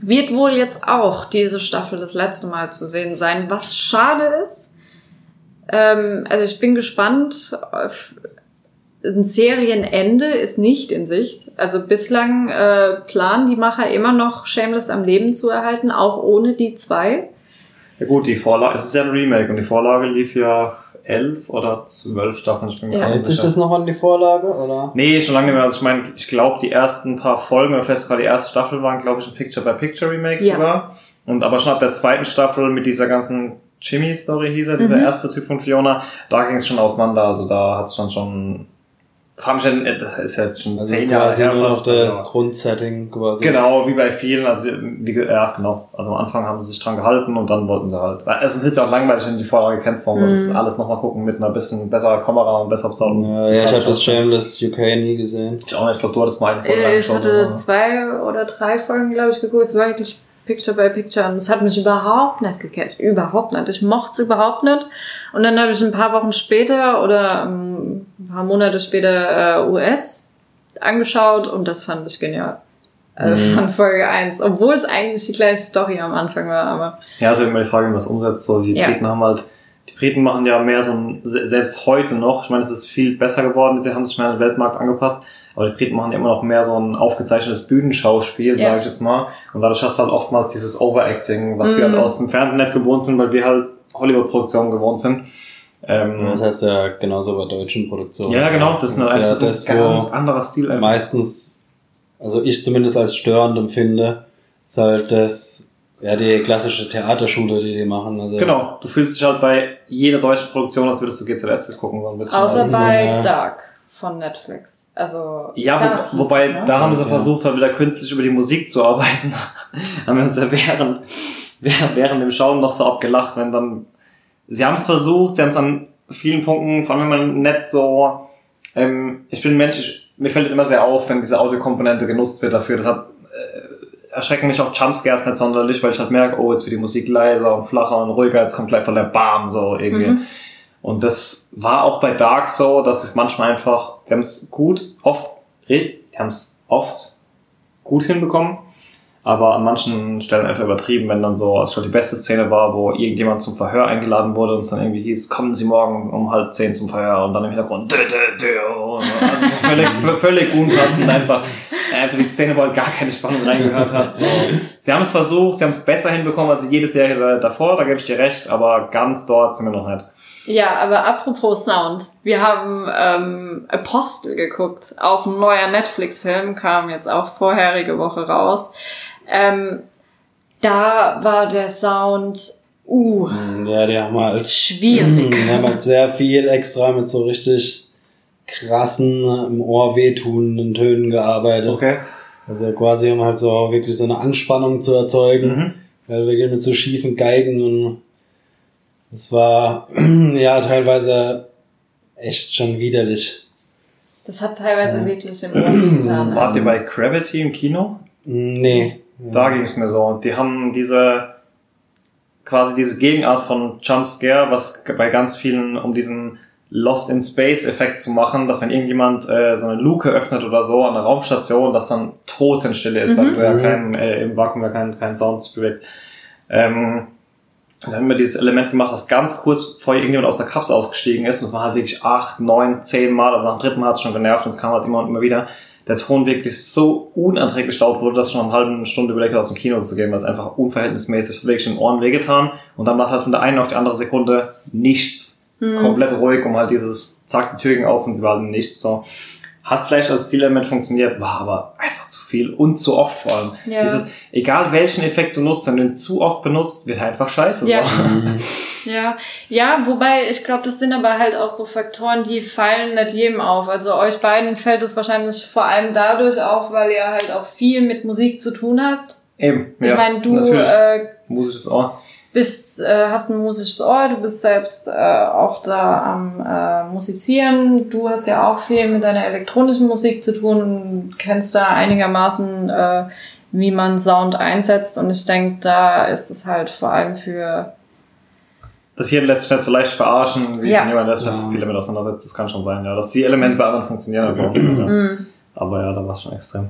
wird wohl jetzt auch diese Staffel das letzte Mal zu sehen sein, was schade ist. Ähm, also ich bin gespannt. auf- Ein Serienende ist nicht in Sicht. Also bislang äh, planen die Macher immer noch Shameless am Leben zu erhalten, auch ohne die zwei. Ja gut, die Vorlage, es ist ja ein Remake und die Vorlage lief ja elf oder zwölf Staffeln. Ich bin Ja. Hält sich das noch an die Vorlage, oder? Nee, schon lange nicht mehr. Also ich meine, ich glaube, die ersten paar Folgen, oder vielleicht sogar die erste Staffel waren, glaube ich, ein Picture-by-Picture-Remake Ja. sogar. Und aber schon ab der zweiten Staffel mit dieser ganzen Jimmy-Story hieß er, dieser Mhm. erste Typ von Fiona, da ging es schon auseinander. Also da hat es dann schon... Denn, äh, ist ja jetzt schon Also zehn Jahre her fast. das aber- Grundsetting quasi. Genau, wie bei vielen, also wie, ja, genau. Also am Anfang haben sie sich dran gehalten und dann wollten sie halt. Weil Es ist jetzt auch langweilig, wenn du die Vorlage kennst, warum sollst du Mhm. das alles nochmal gucken mit einer bisschen besserer Kamera und besser bezahlten. Ja, ja, ich habe das Shameless UK nie gesehen. Ich auch nicht, ich glaube, du hattest mal eine Folge Äh, Ich hatte zwei oder drei Folgen, glaube ich, geguckt. Es war wirklich Picture by Picture und es hat mich überhaupt nicht gecatcht. Überhaupt nicht. Ich mochte es überhaupt nicht. Und dann habe ich ein paar Wochen später oder ähm, ein paar Monate später äh, US angeschaut und das fand ich genial. Also Mhm. von Folge 1. Obwohl es eigentlich die gleiche Story am Anfang war, aber Ja, also immer die Frage, wie man das umsetzt. So, die Ja. Briten haben halt, die Briten machen ja mehr so ein, se- selbst heute noch, ich meine, es ist viel besser geworden, sie haben sich mehr an den Weltmarkt angepasst, aber die Briten machen ja immer noch mehr so ein aufgezeichnetes Bühnenschauspiel, Ja. sage ich jetzt mal. Und dadurch hast du halt oftmals dieses Overacting, was wir Mhm. halt aus dem Fernsehen nicht gewohnt sind, weil wir halt Hollywood-Produktionen gewohnt sind. Ähm, Das heißt ja genauso bei deutschen Produktionen. ja, genau, das ist, eine, ja das ist das, ein ganz anderer Stil einfach. meistens, also ich zumindest als störend empfinde, ist halt das, ja, die klassische Theaterschule, die die machen. Also, Genau, du fühlst dich halt bei jeder deutschen Produktion, als würdest du GZSZ gucken. So ein bisschen. außer Also, bei ja. Dark von Netflix. Also Ja, da wo, wobei, es, ne? da haben sie Ja. versucht, halt wieder künstlich über die Musik zu arbeiten. [laughs] haben wir uns ja während, während, während dem Schauen noch so abgelacht, wenn dann, sie haben es versucht, sie haben es an vielen Punkten, vor allem wenn man nicht so, ähm, ich bin ein Mensch, ich, mir fällt es immer sehr auf, wenn diese Audiokomponente genutzt wird dafür, deshalb äh, erschrecken mich auch Jumpscares nicht sonderlich, weil ich halt merke, oh, jetzt wird die Musik leiser und flacher und ruhiger, jetzt kommt gleich von der Bam, so irgendwie. Mhm. Und das war auch bei Dark so, dass es manchmal einfach, die haben es gut, oft, die haben es oft gut hinbekommen, aber an manchen Stellen einfach übertrieben, wenn dann so, als schon die beste Szene war, wo irgendjemand zum Verhör eingeladen wurde und es dann irgendwie hieß, kommen Sie morgen um halb zehn zum Verhör und dann im Hintergrund, dö, dö, dö, also so völlig, völlig unpassend einfach, einfach die Szene, wo halt gar keine Spannung reingehört hat. So. Sie haben es versucht, sie haben es besser hinbekommen als jede Serie da- davor, da gebe ich dir recht, aber ganz dort sind wir noch nicht. Ja, aber apropos Sound. Wir haben ähm, Apostel geguckt. Auch ein neuer Netflix-Film kam jetzt auch vorherige Woche raus. Ähm, da war der Sound uh, Ja, die haben halt, schwierig. die haben halt sehr viel extra mit so richtig krassen, im Ohr wehtuenden Tönen gearbeitet. Okay. Also quasi, um halt so wirklich so eine Anspannung zu erzeugen. Mhm. Also wir gehen mit so schiefen Geigen und es war [clears throat] ja teilweise echt schon widerlich. Das hat teilweise wirklich im Ohr getan. [clears throat] Wart ihr bei Gravity im Kino? Nee. Da ging es mir so. Die haben diese quasi diese Gegenart von Jumpscare, was bei ganz vielen um diesen Lost in Space Effekt zu machen, dass wenn irgendjemand äh, so eine Luke öffnet oder so an der Raumstation, dass dann Totenstille ist, weil du ja kein, äh, im Vakuum ja kein, kein Sound sich bewegt. Ähm, und dann haben wir dieses Element gemacht, dass ganz kurz bevor irgendjemand aus der Kapsel ausgestiegen ist, und das war halt wirklich acht, neun, zehn Mal, also nach dem dritten Mal hat es schon genervt und es kam halt immer und immer wieder, der Ton wirklich so unerträglich laut wurde, dass ich schon eine halbe Stunde überlegt habe, aus dem Kino zu gehen, weil es einfach unverhältnismäßig wirklich in den Ohren wehgetan. Und dann war es halt von der einen auf die andere Sekunde nichts. Komplett ruhig, um halt dieses, zack, die Tür ging auf und sie war halt nichts, so. Hat vielleicht als Zielelement funktioniert, war aber einfach zu viel und zu oft vor allem. Ja. Dieses, egal welchen Effekt du nutzt, wenn du ihn zu oft benutzt, wird er einfach scheiße. Ja. So. [laughs] Ja, ja, wobei ich glaube, das sind aber halt auch so Faktoren, die fallen nicht jedem auf. Also euch beiden fällt es wahrscheinlich vor allem dadurch auf, weil ihr halt auch viel mit Musik zu tun habt. Eben, Ich ja, meine, du äh, Musisches Ohr. Bist, äh, hast ein musisches Ohr, du bist selbst äh, auch da am äh, Musizieren. Du hast ja auch viel mit deiner elektronischen Musik zu tun und kennst da einigermaßen, äh, wie man Sound einsetzt. Und ich denke, da ist es halt vor allem für Das hier lässt sich nicht so leicht verarschen, wie Ja. von jemandem, der sich nicht Ja. so viel damit auseinandersetzt. Das kann schon sein, ja. Dass die Elemente bei anderen funktionieren. [clears throat] Aber, ja. aber ja, da war es schon extrem.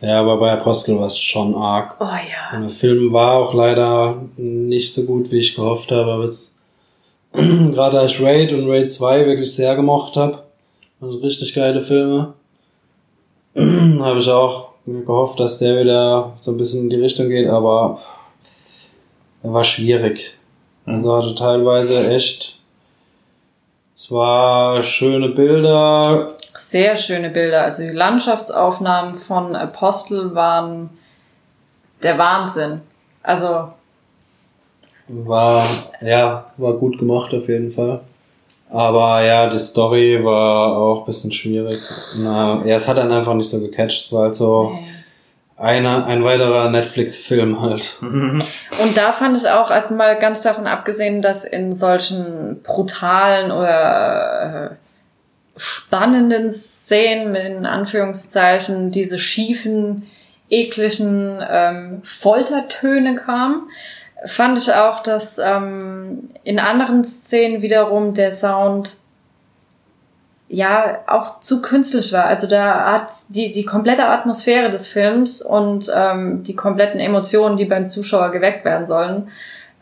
Ja, aber bei Apostel war es schon arg. Oh ja. Und der Film war auch leider nicht so gut, wie ich gehofft habe, aber jetzt, [clears throat] gerade als ich Raid und Raid 2 wirklich sehr gemocht habe, also richtig geile Filme, [clears throat] habe ich auch gehofft, dass der wieder so ein bisschen in die Richtung geht, aber er war schwierig. Also hatte teilweise echt zwar schöne Bilder, Sehr schöne Bilder. Also die Landschaftsaufnahmen von Apostel waren der Wahnsinn. Also War, ja, war gut gemacht auf jeden Fall. Aber ja, die Story war auch ein bisschen schwierig. Na, ja, es hat dann einfach nicht so gecatcht. Es war halt so einer, ein weiterer Netflix-Film halt. [laughs] Und da fand ich auch, also mal ganz davon abgesehen, dass in solchen brutalen oder äh, spannenden Szenen mit in Anführungszeichen diese schiefen, ekligen ähm, Foltertöne kamen, fand ich auch, dass ähm, in anderen Szenen wiederum der Sound ja auch zu künstlich war. Also da hat die, die komplette Atmosphäre des Films und ähm, die kompletten Emotionen, die beim Zuschauer geweckt werden sollen,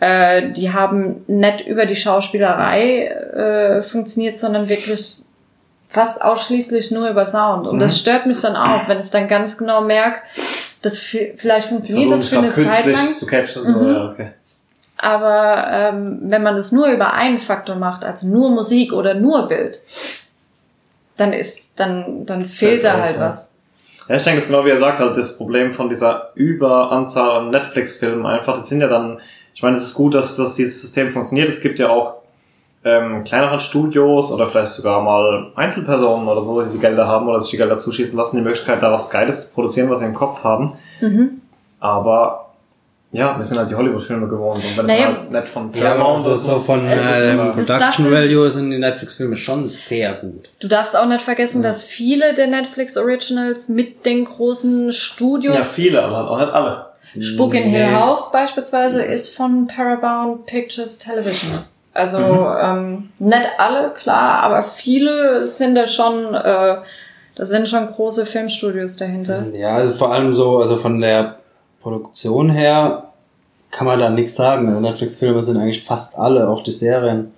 äh, die haben nicht über die Schauspielerei äh, funktioniert, sondern wirklich fast ausschließlich nur über Sound. Und das stört mich dann auch, wenn ich dann ganz genau merke, dass vi- vielleicht funktioniert das für eine Zeit lang, zu catchen. So, ja, okay. aber ähm, wenn man das nur über einen Faktor macht, also nur Musik oder nur Bild, dann ist, dann, dann fehlt Fällt's da auf, halt ja. was. Ja, ich denke, das ist genau wie er sagt, halt das Problem von dieser Überanzahl an Netflix-Filmen einfach. Das sind ja dann, ich meine, es ist gut, dass, dass dieses System funktioniert. Es gibt ja auch ähm, kleinere Studios oder vielleicht sogar mal Einzelpersonen oder so, die die Gelder haben oder sich die Gelder zuschießen lassen, die Möglichkeit, da was Geiles zu produzieren, was sie im Kopf haben. Mhm. Aber ja, wir sind halt die Hollywood-Filme gewohnt und wenn es Naja. halt nicht von Ja, aber Paramount so, oder so von äh, Production du- Value sind die Netflix-Filme schon sehr gut. Du darfst auch nicht vergessen, dass viele der Netflix Originals mit den großen Studios, ja, viele, aber halt auch nicht alle. Spuk in Hill Nee. House beispielsweise, ist von Paramount Pictures Television. Also Mhm. ähm, nicht alle, klar, aber viele sind da schon, äh, da sind schon große Filmstudios dahinter. Ja, also vor allem so, also von der Produktion her kann man da nichts sagen. Also Netflix-Filme sind eigentlich fast alle, auch die Serien,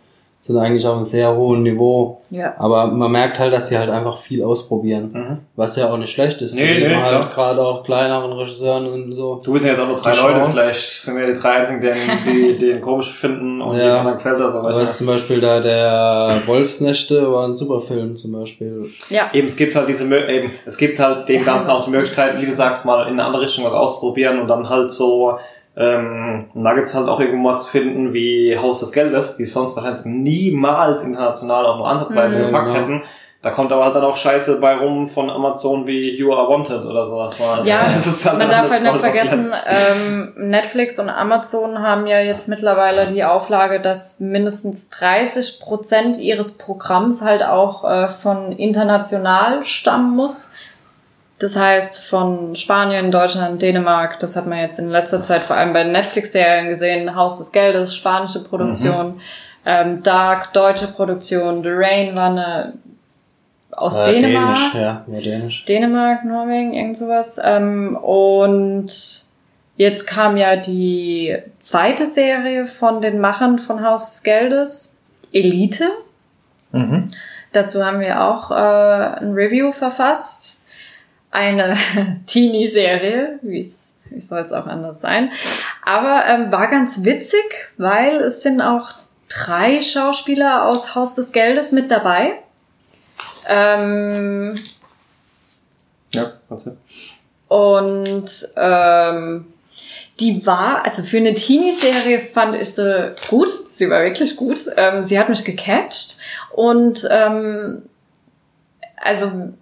sind eigentlich auf einem sehr hohen Niveau. Ja. Aber man merkt halt, dass die halt einfach viel ausprobieren. Mhm. Was ja auch nicht schlecht ist. Nee, nee, halt gerade auch kleineren Regisseuren und so. Du bist ja jetzt auch nur drei Leute, Chance. vielleicht sind wir die drei einzigen, die, ihn komisch finden und Ja. die anderen gefällt das. Aber ist zum Beispiel da der Wolfsnächte war ein super Film zum Beispiel. Ja. eben, es gibt halt diese, eben, es gibt halt dem. Ganzen auch die Möglichkeit, wie du sagst, mal in eine andere Richtung was ausprobieren und dann halt so ähm, Nuggets halt auch irgendwo mal zu finden wie Haus des Geldes, die sonst wahrscheinlich niemals international auch nur ansatzweise Mhm. gepackt Ja. hätten. Da kommt aber dann auch Scheiße bei rum von Amazon wie You Are Wanted oder sowas. Also Ja, [laughs] halt man darf halt nicht vergessen, ähm, Netflix und Amazon haben ja jetzt mittlerweile die Auflage, dass mindestens 30 Prozent ihres Programms halt auch äh, von international stammen muss. Das heißt von Spanien, Deutschland, Dänemark. Das hat man jetzt in letzter Zeit vor allem bei den Netflix-Serien gesehen. Haus des Geldes, spanische Produktion. Ähm, Dark, deutsche Produktion. The Rain war eine aus Äh, Dänemark. Dänisch, ja, nur Dänisch. Dänemark, Norwegen, irgend sowas. Ähm, und jetzt kam ja die zweite Serie von den Machern von Haus des Geldes, Elite. Mhm. Dazu haben wir auch äh, ein Review verfasst. Eine [laughs] Teenie-Serie, wie es wie soll es auch anders sein. Aber ähm, war ganz witzig, weil es sind auch drei Schauspieler aus Haus des Geldes mit dabei. Ähm, Ja, warte. und ähm, die war, also für eine Teenie-Serie fand ich sie gut. Sie war wirklich gut. Ähm, sie hat mich gecatcht. Und ähm, also,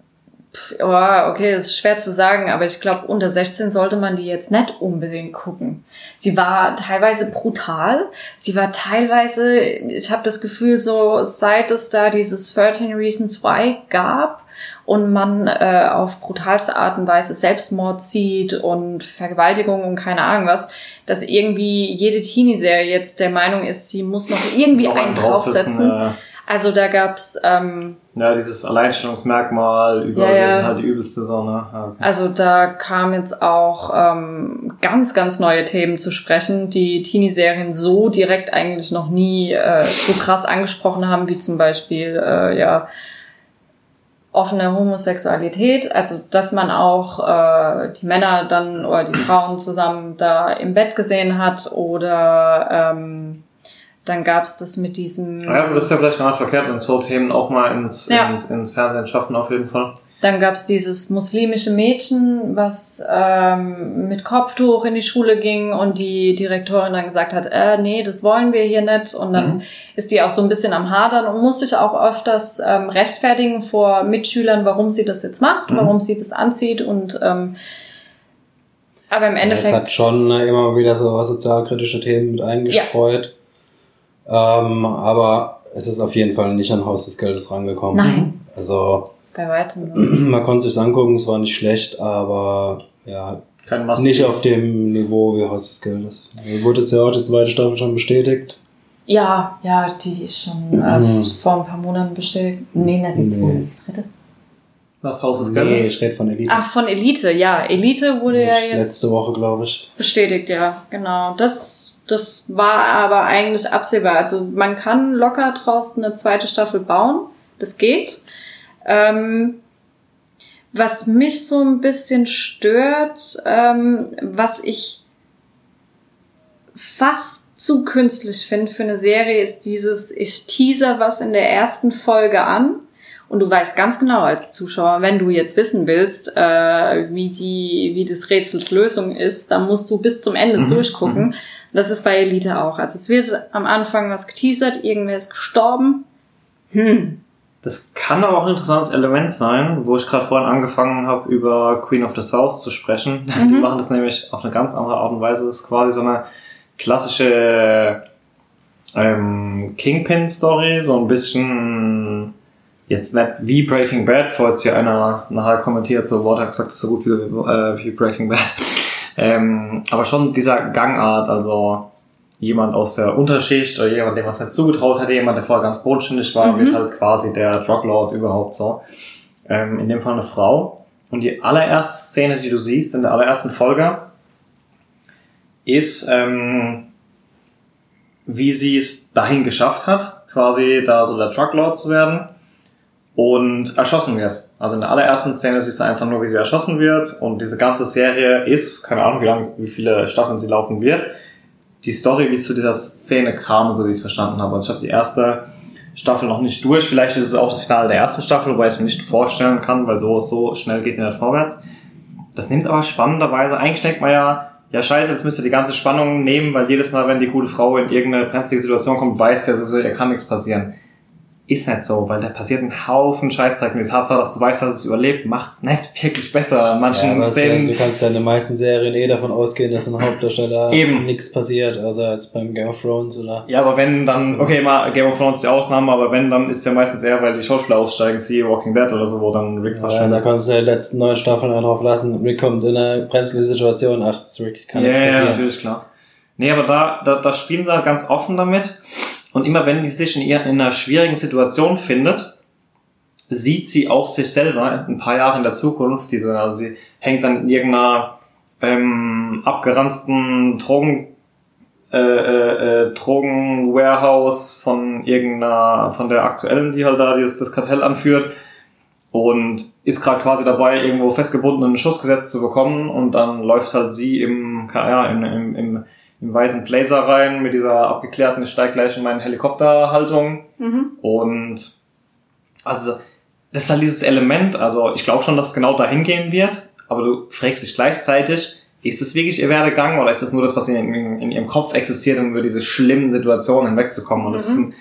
ja, okay, das ist schwer zu sagen, aber ich glaube, unter 16 sollte man die jetzt nicht unbedingt gucken. Sie war teilweise brutal. Sie war teilweise, ich habe das Gefühl, so seit es da dieses 13 Reasons Why gab, und man äh, auf brutalste Art und Weise Selbstmord sieht und Vergewaltigung und keine Ahnung was, dass irgendwie jede Teenie-Serie jetzt der Meinung ist, sie muss noch irgendwie Noch einen draufsetzen. äh, Also da gab's ähm, ja, dieses Alleinstellungsmerkmal über, Ja, wir ja. sind halt die übelste Sonne. Okay. Also da kam jetzt auch ähm, ganz, ganz neue Themen zu sprechen, die Teenie-Serien so direkt eigentlich noch nie äh, so krass angesprochen haben, wie zum Beispiel äh, ja offene Homosexualität, also dass man auch äh, die Männer dann oder die Frauen zusammen da im Bett gesehen hat oder ähm, dann gab's das mit diesem Ja, aber das ist ja vielleicht gar nicht verkehrt, wenn so Themen auch mal ins, Ja. ins, ins Fernsehen schaffen, auf jeden Fall. Dann gab's dieses muslimische Mädchen, was ähm, mit Kopftuch in die Schule ging und die Direktorin dann gesagt hat, äh, nee, das wollen wir hier nicht. Und dann Mhm. ist die auch so ein bisschen am Hadern und musste sich auch öfters ähm, rechtfertigen vor Mitschülern, warum sie das jetzt macht, Mhm. warum sie das anzieht. Und ähm, aber im Ja, Endeffekt. Es hat schon äh, immer wieder so was sozialkritische Themen mit eingestreut. Ähm, aber es ist auf jeden Fall nicht an Haus des Geldes rangekommen. Nein. Also bei weitem. nicht. [clears throat] man konnte sich angucken, es war nicht schlecht, aber ja, Kein nicht auf dem Niveau wie Haus des Geldes. Also Wurde jetzt ja auch die zweite Staffel schon bestätigt. Ja, ja, die ist schon äh, Mhm. vor ein paar Monaten bestellt. Nee, nicht die Nee. zweite. Dritte? Das Haus des Nee, Geldes. ich rede von Elite. Ach, von Elite, ja. Elite wurde ja jetzt Letzte Woche, glaube ich. bestätigt, ja, genau. Das, das war aber eigentlich absehbar. Also man kann locker draus eine zweite Staffel bauen. Das geht. Ähm, was mich so ein bisschen stört, ähm, was ich fast zu künstlich finde für eine Serie, ist dieses, ich teaser was in der ersten Folge an und du weißt ganz genau als Zuschauer, wenn du jetzt wissen willst, äh, wie die, wie des Rätsels Lösung ist, dann musst du bis zum Ende Mhm, durchgucken. Das ist bei Elite auch. Also es wird am Anfang was geteasert, irgendwer ist gestorben. Hm. Das kann aber auch ein interessantes Element sein, wo ich gerade vorhin angefangen habe, über Queen of the South zu sprechen. [laughs] Die Mhm. machen das nämlich auf eine ganz andere Art und Weise. Das ist quasi so eine klassische ähm, Kingpin-Story, so ein bisschen jetzt nicht wie Breaking Bad, falls hier einer nachher kommentiert, so Water gesagt, das ist so gut wie, äh, wie Breaking Bad. Ähm, aber schon dieser Gangart, also jemand aus der Unterschicht oder jemand, dem man es nicht zugetraut hätte, jemand, der vorher ganz bodenständig war, Mhm. wird halt quasi der Druglord überhaupt so. Ähm, in dem Fall eine Frau. Und die allererste Szene, die du siehst, in der allerersten Folge, ist, ähm, wie sie es dahin geschafft hat, quasi da so der Trucklord zu werden und erschossen wird. Also in der allerersten Szene siehst du einfach nur, wie sie erschossen wird und diese ganze Serie ist, keine Ahnung, wie lang, wie viele Staffeln sie laufen wird. Die Story, wie es zu dieser Szene kam, so wie ich es verstanden habe. Also ich habe die erste Staffel noch nicht durch. Vielleicht ist es auch das Finale der ersten Staffel, wobei ich es mir nicht vorstellen kann, weil so, so schnell geht die nicht vorwärts. Das nimmt aber spannenderweise, eigentlich denkt man ja, ja scheiße, jetzt müsst ihr die ganze Spannung nehmen, weil jedes Mal, wenn die gute Frau in irgendeine brenzlige Situation kommt, weiß der sowieso, ihr kann nichts passieren. Ist nicht so, weil da passiert ein Haufen Scheißdreck. Und die Tatsache, dass du weißt, dass es überlebt, macht's nicht wirklich besser. In manchen Ja, es ist ja, Szenen. du kannst ja in den meisten Serien eh davon ausgehen, dass ein Hauptdarsteller Eben. nichts passiert, außer jetzt beim Game of Thrones oder. Ja, aber wenn dann, okay, mal Game of Thrones die Ausnahme, aber wenn, dann ist ja meistens eher, weil die Schauspieler aussteigen, siehe Walking Dead oder so, wo dann Rick Ja, verschwindet. da kannst du ja die letzten neun Staffeln drauf lassen. Rick kommt in eine brenzlige Situation. Ach, ist Rick, kann ja, nichts ja, passieren. natürlich, klar. Nee, aber da, da, da spielen sie halt ganz offen damit. Und immer wenn die sich in, einer schwierigen Situation findet, sieht sie auch sich selber ein paar Jahre in der Zukunft. Diese, also sie hängt dann in irgendeiner ähm, abgeranzten Drogen, äh, äh, äh, Drogen-Warehouse von irgendeiner, von der aktuellen, die halt da dieses, das Kartell anführt und ist gerade quasi dabei, irgendwo festgebundenen Schuss gesetzt zu bekommen und dann läuft halt sie im, ja, im, im, im, im weißen Blazer rein mit dieser abgeklärten, ich steig gleich in meine Helikopterhaltung Mhm. und also das ist halt dieses Element, also ich glaube schon, dass es genau dahin gehen wird, aber du fragst dich gleichzeitig, ist es wirklich ihr Werdegang oder ist es nur das, was in, in, in ihrem Kopf existiert, um über diese schlimmen Situationen hinwegzukommen? Und das ist ein,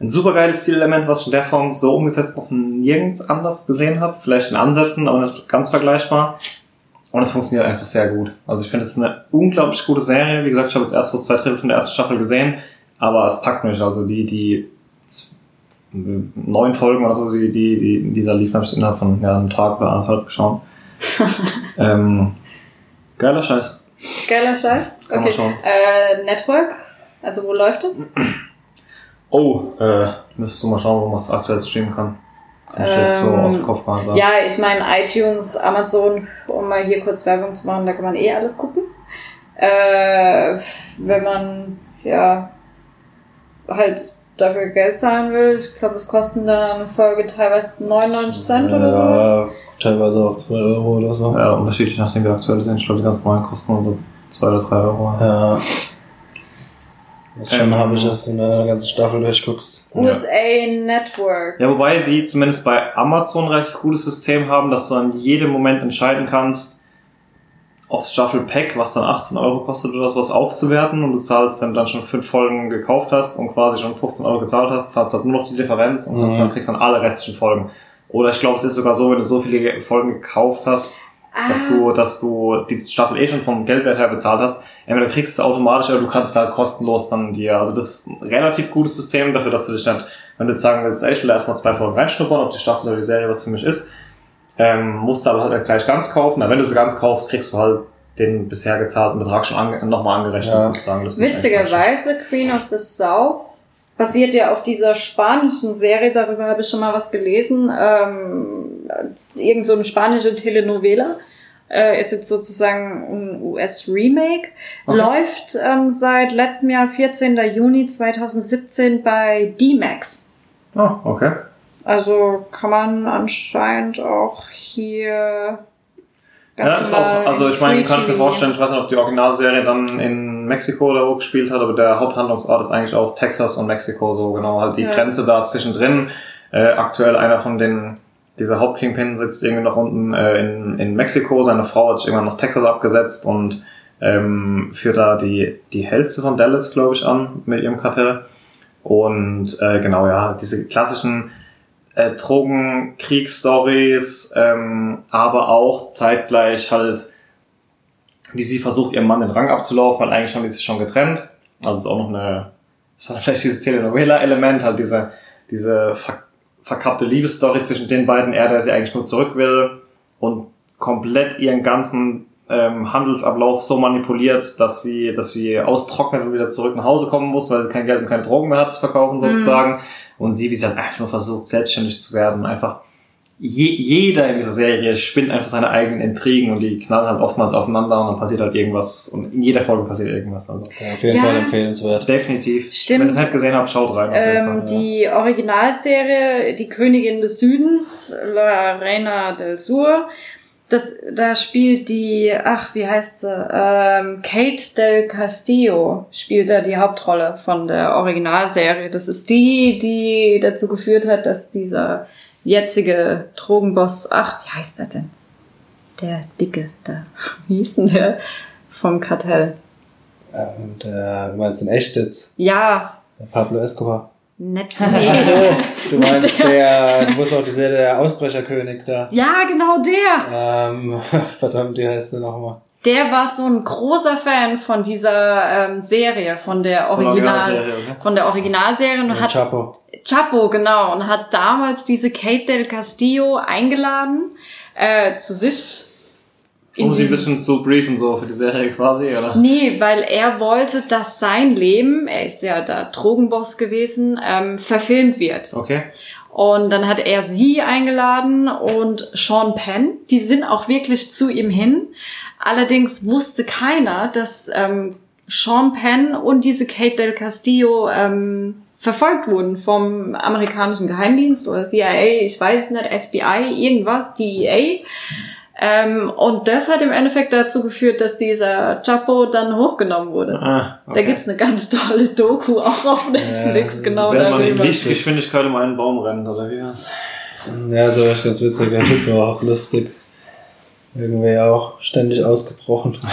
ein super geiles Zielelement, was ich in der Form so umgesetzt noch nirgends anders gesehen habe. Vielleicht in Ansätzen, aber nicht ganz vergleichbar. Und es funktioniert einfach sehr gut. Also ich finde, es ist eine unglaublich gute Serie. Wie gesagt, ich habe jetzt erst so zwei Drittel von der ersten Staffel gesehen, aber es packt mich. Also die, die neun Folgen oder so, die, die, die, die da liefen, habe ich innerhalb von ja, einem Tag oder anderthalb geschaut. [laughs] ähm, geiler Scheiß. Geiler Scheiß. Kann Okay. Äh, Network. Also wo läuft es? Oh, äh, müsstest du mal schauen, wo man es aktuell streamen kann. Kann ich jetzt so Ähm, aus dem Kopf mal sagen. Ja, ich meine iTunes, Amazon, um mal hier kurz Werbung zu machen, da kann man eh alles gucken. Äh, wenn man ja halt dafür Geld zahlen will, ich glaube, es kosten da eine Folge teilweise 99 Cent oder sowas. Ja, teilweise auch 2 Euro oder so. Ja, unterschiedlich nachdem wir aktuell sind. Ich glaube, die ganz neuen kosten nur so 2 oder 3 Euro. Ja. Das ist schon Ähm, habe ich das, wenn du eine ganze Staffel durchguckst. USA Network. Ja, wobei die zumindest bei Amazon ein recht gutes System haben, dass du an jedem Moment entscheiden kannst, aufs Staffel Pack, was dann 18 Euro kostet oder sowas, aufzuwerten und du zahlst, wenn du dann schon fünf Folgen gekauft hast und quasi schon 15 Euro gezahlt hast, zahlst du halt nur noch die Differenz und Mhm. dann kriegst du dann alle restlichen Folgen. Oder ich glaube, es ist sogar so, wenn du so viele Folgen gekauft hast, dass Ah. du, dass du die Staffel eh schon vom Geldwert her bezahlt hast, entweder kriegst du automatisch oder du kannst halt kostenlos dann dir, also das ist ein relativ gutes System dafür, dass du dich nicht, wenn du jetzt sagen willst, ey, ich will erstmal zwei Folgen reinschnuppern, ob die Staffel oder die Serie was für mich ist, ähm, musst du aber halt gleich ganz kaufen, aber wenn du sie ganz kaufst, kriegst du halt den bisher gezahlten Betrag schon ange nochmal angerechnet Ja. sozusagen. Witzigerweise, Queen of the South basiert ja auf dieser spanischen Serie, darüber habe ich schon mal was gelesen, ähm, irgend so eine spanische Telenovela. Äh, ist jetzt sozusagen ein US-Remake. Okay. Läuft ähm, seit letztem Jahr, 14. Juni 2017 bei D-Max. Ah, okay. Also kann man anscheinend auch hier Ja, ist auch, also ich meine, kann ich mir vorstellen, ich weiß nicht, ob die Originalserie dann in Mexiko oder wo gespielt hat, aber der Haupthandlungsort ist eigentlich auch Texas und Mexiko, so genau, halt die Ja. Grenze da zwischendrin. Äh, aktuell einer von den, dieser Hauptkingpin sitzt irgendwie noch unten äh, in, in Mexiko, seine Frau hat sich irgendwann nach Texas abgesetzt und ähm, führt da die, die Hälfte von Dallas, glaube ich, an mit ihrem Kartell. Und äh, genau, ja, diese klassischen äh, Drogenkriegsstories, ähm, aber auch zeitgleich halt, wie sie versucht, ihrem Mann den Rang abzulaufen, weil eigentlich haben die sich schon getrennt. Also ist auch noch eine, ist dann vielleicht dieses Telenovela-Element, halt diese, diese ver verkappte Liebesstory zwischen den beiden, er, der sie eigentlich nur zurück will und komplett ihren ganzen ähm, Handelsablauf so manipuliert, dass sie, dass sie austrocknet und wieder zurück nach Hause kommen muss, weil sie kein Geld und keine Drogen mehr hat zu verkaufen sozusagen. Und sie, wie sie halt einfach nur versucht, selbstständig zu werden. Einfach je, jeder in dieser Serie spinnt einfach seine eigenen Intrigen und die knallen halt oftmals aufeinander und dann passiert halt irgendwas und in jeder Folge passiert irgendwas. Also Ja, auf jeden Ja. Fall empfehlenswert. definitiv. Stimmt. Wenn ihr es nicht gesehen habt, schaut rein. Auf jeden Ähm, Fall, ja. die Originalserie, die Königin des Südens, La Reina del Sur, das, da spielt die, ach, wie heißt sie, ähm, Kate del Castillo spielt da die Hauptrolle von der Originalserie. Das ist die, die dazu geführt hat, dass dieser jetzige Drogenboss, ach, wie heißt er denn? Der Dicke, da, [laughs] wie hieß denn der vom Kartell? Und äh, du meinst in echt jetzt? Ja, Der Pablo Escobar. Net [laughs] Ach nee. so, du meinst der, du musst auch dieser der Ausbrecherkönig da. Ja, genau der. Ähm, [laughs] verdammt, wie heißt der nochmal? Der war so ein großer Fan von dieser ähm, Serie, von der Von Original, Originalserie, okay. von der Originalserie und Der hat Chapo. Chapo, genau, und hat damals diese Kate del Castillo eingeladen äh, zu sich. Um sie ein bisschen zu briefen, so für die Serie quasi, oder? Nee, weil er wollte, dass sein Leben, er ist ja da Drogenboss gewesen, ähm, verfilmt wird. Okay. Und dann hat er sie eingeladen und Sean Penn. Die sind auch wirklich zu ihm hin. Allerdings wusste keiner, dass ähm, Sean Penn und diese Kate del Castillo ähm, verfolgt wurden vom amerikanischen Geheimdienst oder CIA, ich weiß es nicht, FBI, irgendwas, DEA. Ähm, und das hat im Endeffekt dazu geführt, dass dieser Chapo dann hochgenommen wurde. Ah, Da gibt's eine ganz tolle Doku auch auf Netflix, das genau Wenn man in darüber. Lichtgeschwindigkeit um einen Baum rennt, oder wie war's? Ja, so echt ganz witzig. Der Typ war auch lustig. Irgendwie auch ständig ausgebrochen. [laughs]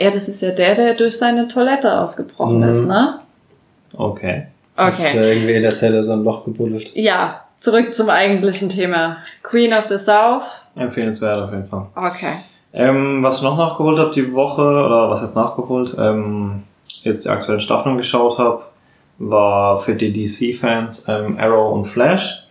Ja, das ist ja der, der durch seine Toilette ausgebrochen Mhm. ist, ne? Okay. Hat sich da Okay. irgendwie in der Zelle so ein Loch gebuddelt. Ja, zurück zum eigentlichen Thema. Queen of the South. Empfehlenswert auf jeden Fall. Okay. Ähm, was ich noch nachgeholt habe die Woche, oder was heißt nachgeholt, ähm, jetzt die aktuellen Staffeln geschaut habe, war für die DC-Fans ähm, Arrow und Flash.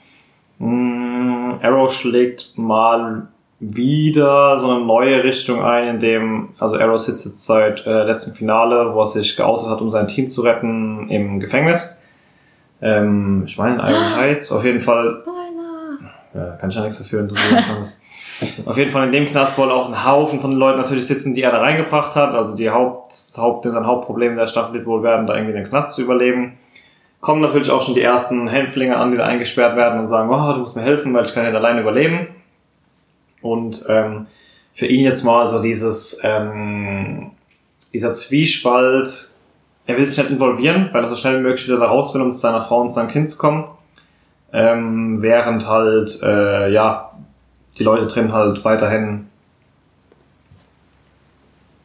Mm, Arrow schlägt mal wieder so eine neue Richtung ein, in dem, also Arrow sitzt jetzt seit äh, letztem Finale, wo er sich geoutet hat, um sein Team zu retten, im Gefängnis. Ähm, ich meine in Iron Heights, auf jeden Fall Spoiler. ja, kann ich ja nichts dafür, wenn du so. Auf jeden Fall in dem Knast wohl auch ein Haufen von Leuten natürlich sitzen, die er da reingebracht hat. Also die Haupt, Haupt, sein Hauptproblem der Staffel wird wohl werden, da irgendwie in den Knast zu überleben. Kommen natürlich auch schon die ersten Häftlinge an, die da eingesperrt werden und sagen, oh, du musst mir helfen, weil ich kann nicht alleine überleben. Und ähm, für ihn jetzt mal so dieses, ähm, dieser Zwiespalt, er will sich nicht involvieren, weil er so schnell wie möglich wieder da raus will, um zu seiner Frau und seinem Kind zu kommen. Ähm, während halt, äh, ja, die Leute drin halt weiterhin,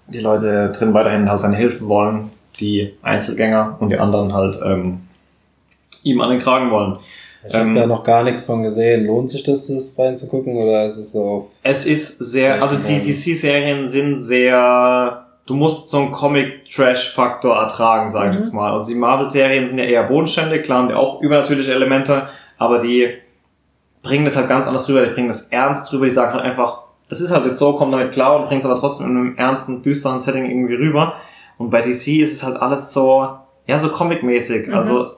die Leute drin weiterhin halt seine Hilfe wollen, die Einzelgänger und die anderen halt ähm, ihm an den Kragen wollen. Ich habe Ähm, da noch gar nichts von gesehen. Lohnt sich das, das reinzugucken oder ist es so? Es ist sehr, also die. DC-Serien sind sehr, du musst so einen Comic-Trash-Faktor ertragen, sag ich Mhm. jetzt mal. Also die Marvel-Serien sind ja eher bodenständig, klar haben die auch übernatürliche Elemente, aber die bringen das halt ganz anders rüber, die bringen das ernst rüber, die sagen halt einfach, das ist halt jetzt so, komm damit klar und bringen es aber trotzdem in einem ernsten, düsteren Setting irgendwie rüber. Und bei DC ist es halt alles so, ja, so comic-mäßig. Mhm. Also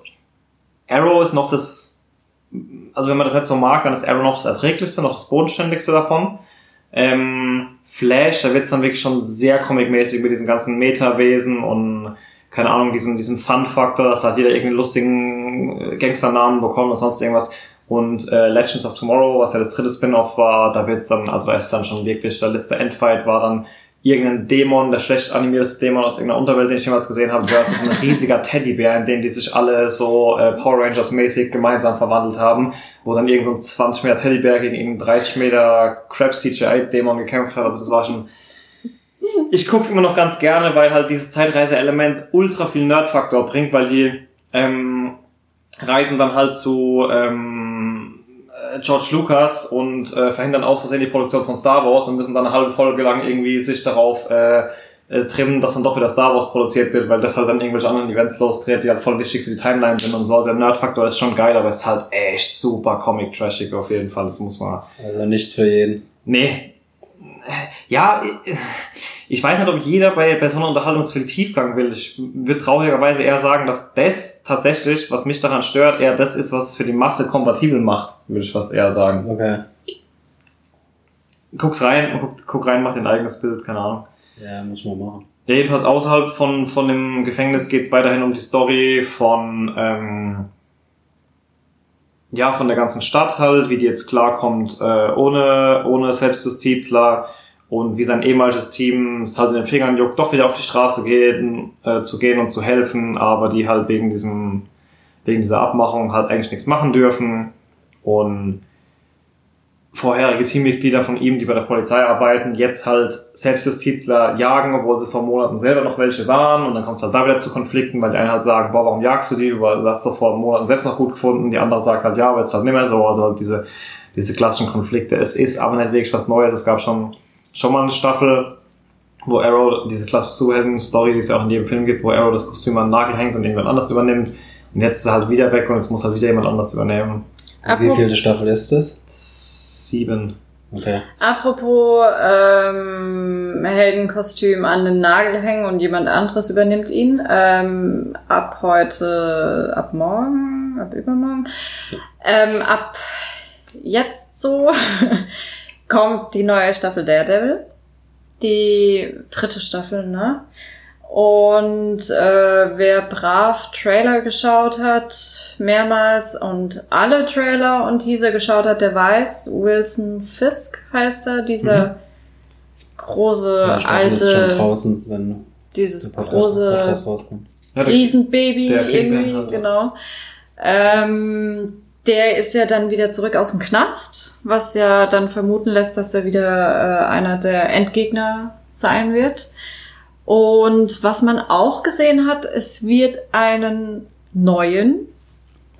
Arrow ist noch das, also wenn man das nicht so mag, dann ist Arrow noch das erträglichste, noch das bodenständigste davon. Ähm, Flash, da wird's dann wirklich schon sehr comic-mäßig mit diesen ganzen Meta-Wesen und keine Ahnung, diesem, diesem Fun-Faktor, dass halt jeder irgendeinen lustigen äh, Gangsternamen bekommt und sonst irgendwas. Und äh, Legends of Tomorrow, was ja das dritte Spin-off war, da wird's dann, also da ist dann schon wirklich, der letzte Endfight war dann irgendein Dämon, der schlecht animierte Dämon aus irgendeiner Unterwelt, den ich jemals gesehen habe, versus ein riesiger [laughs] Teddybär, in den die sich alle so äh, Power Rangers mäßig gemeinsam verwandelt haben, wo dann irgendein so ein 20 Meter Teddybär gegen irgendeinen 30 Meter Crab CGI Dämon gekämpft hat. Also das war schon [laughs] ich guck's immer noch ganz gerne, weil halt dieses Zeitreise-Element ultra viel Nerd-Faktor bringt, weil die ähm, reisen dann halt zu ähm, äh, George Lucas und äh, verhindern aus Versehen die Produktion von Star Wars und müssen dann eine halbe Folge lang irgendwie sich darauf äh, äh, trimmen, dass dann doch wieder Star Wars produziert wird, weil das halt dann irgendwelche anderen Events lostritt, die halt voll wichtig für die Timeline sind und so. Also der Nerd-Faktor ist schon geil, aber es ist halt echt super comic-trashig auf jeden Fall. Das muss man Also nichts für jeden. Nee. Ja, ich weiß nicht, ob jeder bei, bei so einer Unterhaltung zu viel Tiefgang will. Ich würde traurigerweise eher sagen, dass das tatsächlich, was mich daran stört, eher das ist, was für die Masse kompatibel macht, würde ich fast eher sagen. Okay. Guck's rein, guck, guck rein, mach dein eigenes Bild, keine Ahnung. Ja, muss man machen. Ja, jedenfalls außerhalb von, von dem Gefängnis geht's weiterhin um die Story von, ähm, ja, von der ganzen Stadt halt, wie die jetzt klarkommt, äh, ohne, ohne Selbstjustizler und wie sein ehemaliges Team es halt in den Fingern juckt, doch wieder auf die Straße gehen, äh, zu gehen und zu helfen, aber die halt wegen diesem, wegen dieser Abmachung halt eigentlich nichts machen dürfen und vorherige Teammitglieder von ihm, die bei der Polizei arbeiten, jetzt halt Selbstjustizler jagen, obwohl sie vor Monaten selber noch welche waren. Und dann kommt es halt da wieder zu Konflikten, weil die einen halt sagen, boah, warum jagst du die? Du hast doch vor Monaten selbst noch gut gefunden. Die andere sagt halt, ja, aber jetzt halt nicht mehr so. Also halt diese, diese klassischen Konflikte. Es ist aber nicht wirklich was Neues. Es gab schon, schon mal eine Staffel, wo Arrow, diese klassische Superhelden-Story, die es ja auch in jedem Film gibt, wo Arrow das Kostüm an den Nagel hängt und irgendwann anders übernimmt. Und jetzt ist er halt wieder weg und jetzt muss halt wieder jemand anders übernehmen. Wie viele Staffel ist das? Sieben. Okay. Apropos ähm, Heldenkostüm an den Nagel hängen und jemand anderes übernimmt ihn. Ähm, ab heute, ab morgen, ab übermorgen, ähm, ab jetzt so [laughs] kommt die neue Staffel Daredevil. Die dritte Staffel, ne? Und äh, wer brav Trailer geschaut hat, mehrmals und alle Trailer und Teaser geschaut hat, der weiß, Wilson Fisk heißt er, dieser Mhm. große Ja, Staffel ist schon alte, draußen, wenn dieses große. Ja, der- Riesenbaby irgendwie, genau. Ähm, der ist ja dann wieder zurück aus dem Knast, was ja dann vermuten lässt, dass er wieder äh, einer der Endgegner sein wird. Und was man auch gesehen hat, es wird einen neuen,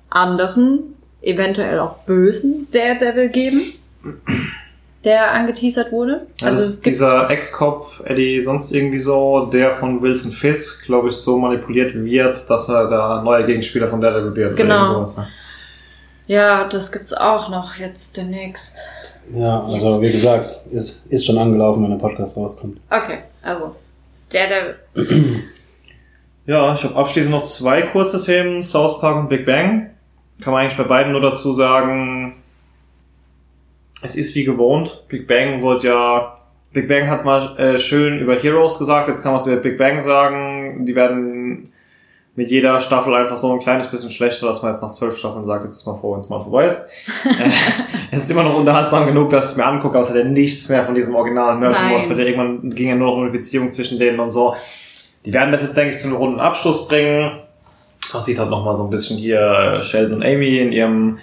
anderen, eventuell auch bösen Daredevil geben, der angeteasert wurde. Also Also dieser Ex-Cop, Eddie sonst irgendwie so, der von Wilson Fisk, glaube ich, so manipuliert wird, dass er der neue Gegenspieler von Daredevil wird. Genau. Oder sowas, ne? Ja, das gibt's auch noch jetzt demnächst. Ja, also wie gesagt, ist, ist schon angelaufen, wenn der Podcast rauskommt. Okay, also Daredevil. [clears throat] Ja, ich habe abschließend noch zwei kurze Themen, South Park und Big Bang. Kann man eigentlich bei beiden nur dazu sagen, es ist wie gewohnt. Big Bang wurde ja, Big Bang hat's mal äh, schön über Heroes gesagt, jetzt kann man es über Big Bang sagen. Die werden mit jeder Staffel einfach so ein kleines bisschen schlechter, dass man jetzt nach zwölf Staffeln sagt, jetzt ist mal froh, wenn es mal vorbei ist. [laughs] äh, es ist immer noch unterhaltsam genug, dass ich es mir angucke, aber es hat ja nichts mehr von diesem originalen Nerd Nein. Es wird ja irgendwann ging ja nur noch um eine Beziehung zwischen denen und so. Die werden das jetzt, denke ich, zu einem runden Abschluss bringen. Man sieht halt nochmal so ein bisschen hier äh, Sheldon und Amy in ihrem,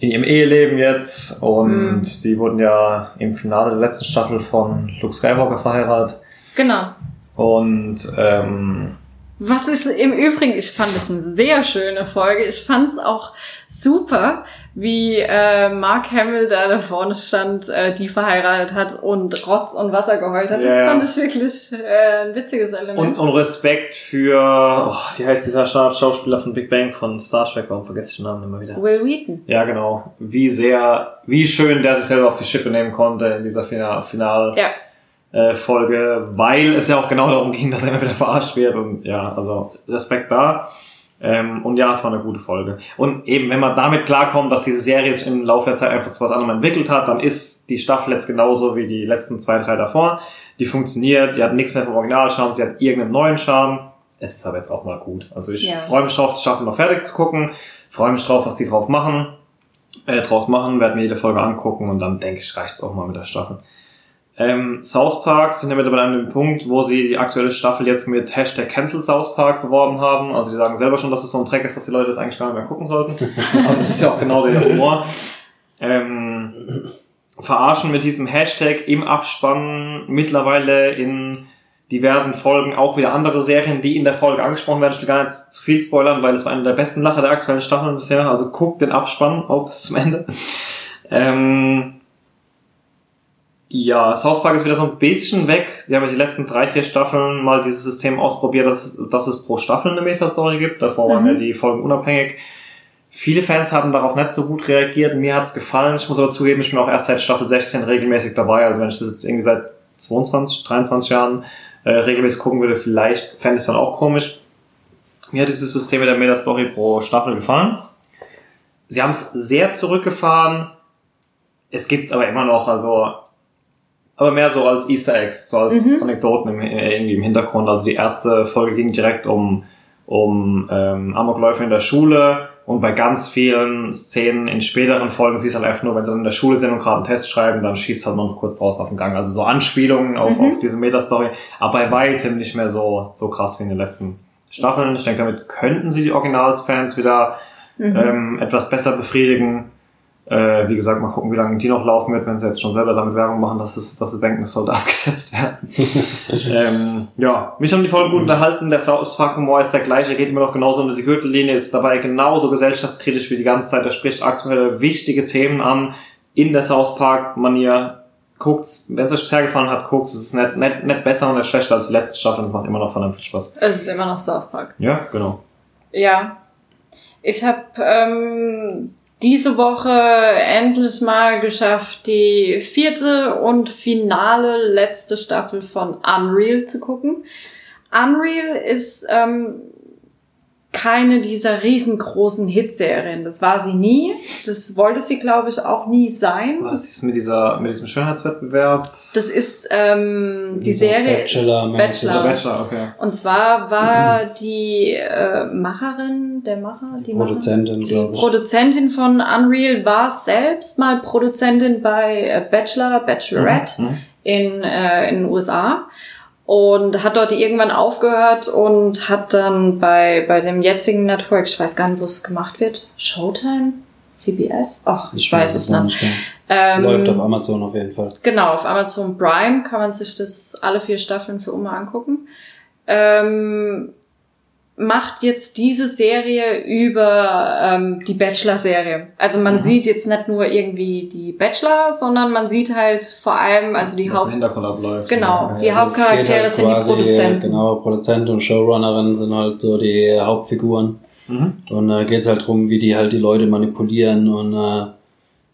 in ihrem Eheleben jetzt. Und Mhm. die wurden ja im Finale der letzten Staffel von Luke Skywalker verheiratet. Genau. Und ähm, Was ich im Übrigen, ich fand es eine sehr schöne Folge. Ich fand es auch super, wie äh, Mark Hamill da da vorne stand, äh, die verheiratet hat und Rotz und Wasser geheult hat. Das Ja, ja. fand ich wirklich äh, ein witziges Element. und, und Respekt für, oh, wie heißt dieser Scha- Schauspieler von Big Bang von Star Trek? Warum vergesse ich den Namen immer wieder? Will Wheaton. Ja, genau. Wie sehr, wie schön der sich selber auf die Schippe nehmen konnte in dieser Final, Final Ja. Äh, Folge, weil es ja auch genau darum ging, [laughs] dass er immer wieder verarscht wird und ja, also Respekt da. Ähm, und ja, es war eine gute Folge. Und eben, wenn man damit klarkommt, dass diese Serie sich im Laufe der Zeit einfach zu was anderem entwickelt hat, dann ist die Staffel jetzt genauso wie die letzten zwei, drei davor. Die funktioniert, die hat nichts mehr vom Originalcharme, sie hat irgendeinen neuen Charme. Es ist aber jetzt auch mal gut. Also ich Ja. freue mich drauf, die Staffel noch fertig zu gucken, freue mich drauf, was die drauf machen, äh, draus machen, werde mir jede Folge angucken und dann denke ich, reicht's auch mal mit der Staffel. Ähm, South Park sind ja mittlerweile an dem Punkt, wo sie die aktuelle Staffel jetzt mit Hashtag Cancel South Park beworben haben. Also die sagen selber schon, dass es so ein Dreck ist, dass die Leute das eigentlich gar nicht mehr gucken sollten. [laughs] Aber das ist ja auch genau der Humor. Ähm, verarschen mit diesem Hashtag im Abspann mittlerweile in diversen Folgen auch wieder andere Serien, die in der Folge angesprochen werden. Ich will gar nicht zu viel spoilern, weil es war eine der besten Lacher der aktuellen Staffeln bisher. Also guckt den Abspann auch bis zum Ende. Ähm, ja, South Park ist wieder so ein bisschen weg. Die haben ja die letzten drei, vier Staffeln mal dieses System ausprobiert, dass, dass es pro Staffel eine Metastory gibt. Davor waren Mhm. ja die Folgen unabhängig. Viele Fans haben darauf nicht so gut reagiert. Mir hat's gefallen. Ich muss aber zugeben, ich bin auch erst seit Staffel 16 regelmäßig dabei. Also wenn ich das jetzt irgendwie seit 22, 23 Jahren äh, regelmäßig gucken würde, vielleicht fände ich es dann auch komisch. Mir hat dieses System mit der Metastory pro Staffel gefallen. Sie haben es sehr zurückgefahren. Es gibt's aber immer noch, also aber mehr so als Easter Eggs, so als Mhm. Anekdoten im, äh, irgendwie im Hintergrund. Also die erste Folge ging direkt um, um ähm, Amokläufe in der Schule und bei ganz vielen Szenen in späteren Folgen siehst du halt einfach nur, wenn sie in der Schule sind und gerade einen Test schreiben, dann schießt halt noch kurz draußen auf den Gang. Also so Anspielungen auf, Mhm. auf diese Metastory, aber bei weitem nicht mehr so, so krass wie in den letzten Staffeln. Ich denke, damit könnten sie die Originalsfans wieder Mhm. ähm, etwas besser befriedigen. Äh, wie gesagt, mal gucken, wie lange die noch laufen wird, wenn sie jetzt schon selber damit Werbung machen, dass, es, dass sie denken, es sollte [laughs] abgesetzt werden. [laughs] ähm, ja, mich haben die Folge gut unterhalten. Der South Park Humor ist der gleiche, geht immer noch genauso unter die Gürtellinie, ist dabei genauso gesellschaftskritisch wie die ganze Zeit. Er spricht aktuelle wichtige Themen an in der South Park Manier. Guckt's, wenn es euch bisher gefallen hat, guckt's. Es ist nicht, nicht, nicht besser und nicht schlechter als die letzte Staffel und es macht immer noch verdammt viel Spaß. Es ist immer noch South Park. Ja, genau. Ja. Ich habe ähm, diese Woche endlich mal geschafft, die vierte und finale letzte Staffel von Unreal zu gucken. Unreal ist ähm, keine dieser riesengroßen Hitserien. Das war sie nie. Das wollte sie, glaube ich, auch nie sein. Was ist mit dieser, mit diesem Schönheitswettbewerb? Das ist ähm, die Dieser Serie ist Bachelor-mäßig. Bachelor. Bachelor, okay. Und zwar war [clears throat] die äh, Macherin, der Macher, die Produzentin, Macher, glaub die ich. Produzentin von Unreal war selbst mal Produzentin bei äh, Bachelor, Bachelorette Mhm. in, äh, in den USA und hat dort irgendwann aufgehört und hat dann bei, bei dem jetzigen Network, ich weiß gar nicht, wo es gemacht wird, Showtime? CBS? Ach, ich, weiß es noch nicht. Ähm, Läuft auf Amazon auf jeden Fall. Genau, auf Amazon Prime kann man sich das alle vier Staffeln für immer angucken. Ähm, macht jetzt diese Serie über ähm, die Bachelor-Serie. Also man sieht jetzt nicht nur irgendwie die Bachelor, sondern man sieht halt vor allem, also die Haupt... Hintergrund abläuft. Genau, die Also Hauptcharaktere halt sind die Produzenten. Genau, Produzent und Showrunnerin sind halt so die Hauptfiguren. Mhm. Und äh, geht es halt drum, wie die halt die Leute manipulieren und äh,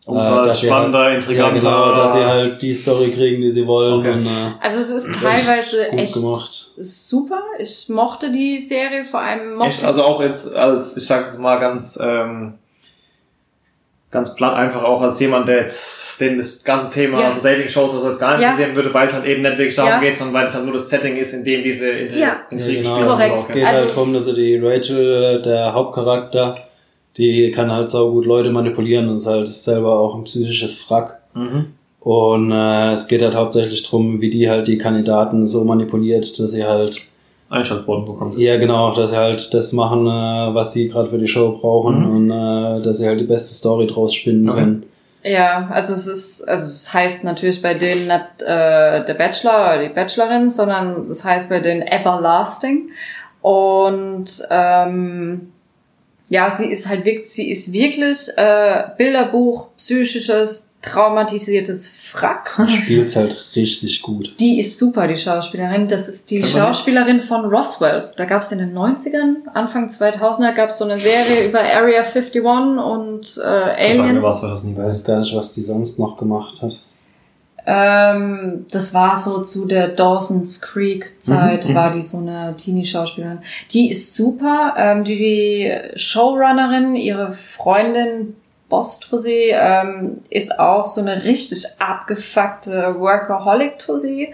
Um es äh, halt dass sie spannender, halt, intriganter. Ja, genau, dass sie halt die Story kriegen, die sie wollen. Okay. Und, äh, Also es ist teilweise echt gemacht. super. Ich mochte die Serie, vor allem mochte Echt, also auch jetzt als, ich sag jetzt mal ganz, ähm, ganz platt einfach auch als jemand, der jetzt den das ganze Thema, Ja. also Dating-Shows oder so jetzt gar nicht Ja. interessieren würde, weil es halt eben nicht wirklich darum Ja. geht, sondern weil es halt nur das Setting ist, in dem diese Intri Ja. Ja, Intrigen genau. spielen. Korrekt. Es geht okay. Also- halt darum, dass er die Rachel, der Hauptcharakter, die kann halt sau gut Leute manipulieren und ist halt selber auch ein psychisches Frack. Mhm. Und äh, es geht halt hauptsächlich drum, wie die halt die Kandidaten so manipuliert, dass sie halt, Einschaltquoten bekommen. ja genau, dass sie halt das machen, äh, was sie gerade für die Show brauchen und äh, dass sie halt die beste Story draus spinnen Okay. können. Ja, also es ist, also es heißt natürlich bei denen nicht äh, der Bachelor oder die Bachelorin, sondern es heißt bei denen Everlasting. Und ähm, ja, sie ist halt wirklich, sie ist wirklich äh, Bilderbuch, psychisches, traumatisiertes Frack. Spielt's halt richtig gut. Die ist super, die Schauspielerin. Das ist die nicht? Schauspielerin von Roswell. Da gab es in den 90ern, Anfang 2000er, gab es so eine Serie über Area 51 und äh, Das Aliens. was, das nie Ich weiß. weiß gar nicht, was die sonst noch gemacht hat. Ähm, das war so zu der Dawson's Creek Zeit, Mhm, mhm. war die so eine Teenie-Schauspielerin. Die ist super. Ähm, die Showrunnerin, ihre Freundin Boss-Tussi, ähm, ist auch so eine richtig abgefuckte Workaholic-Tussi.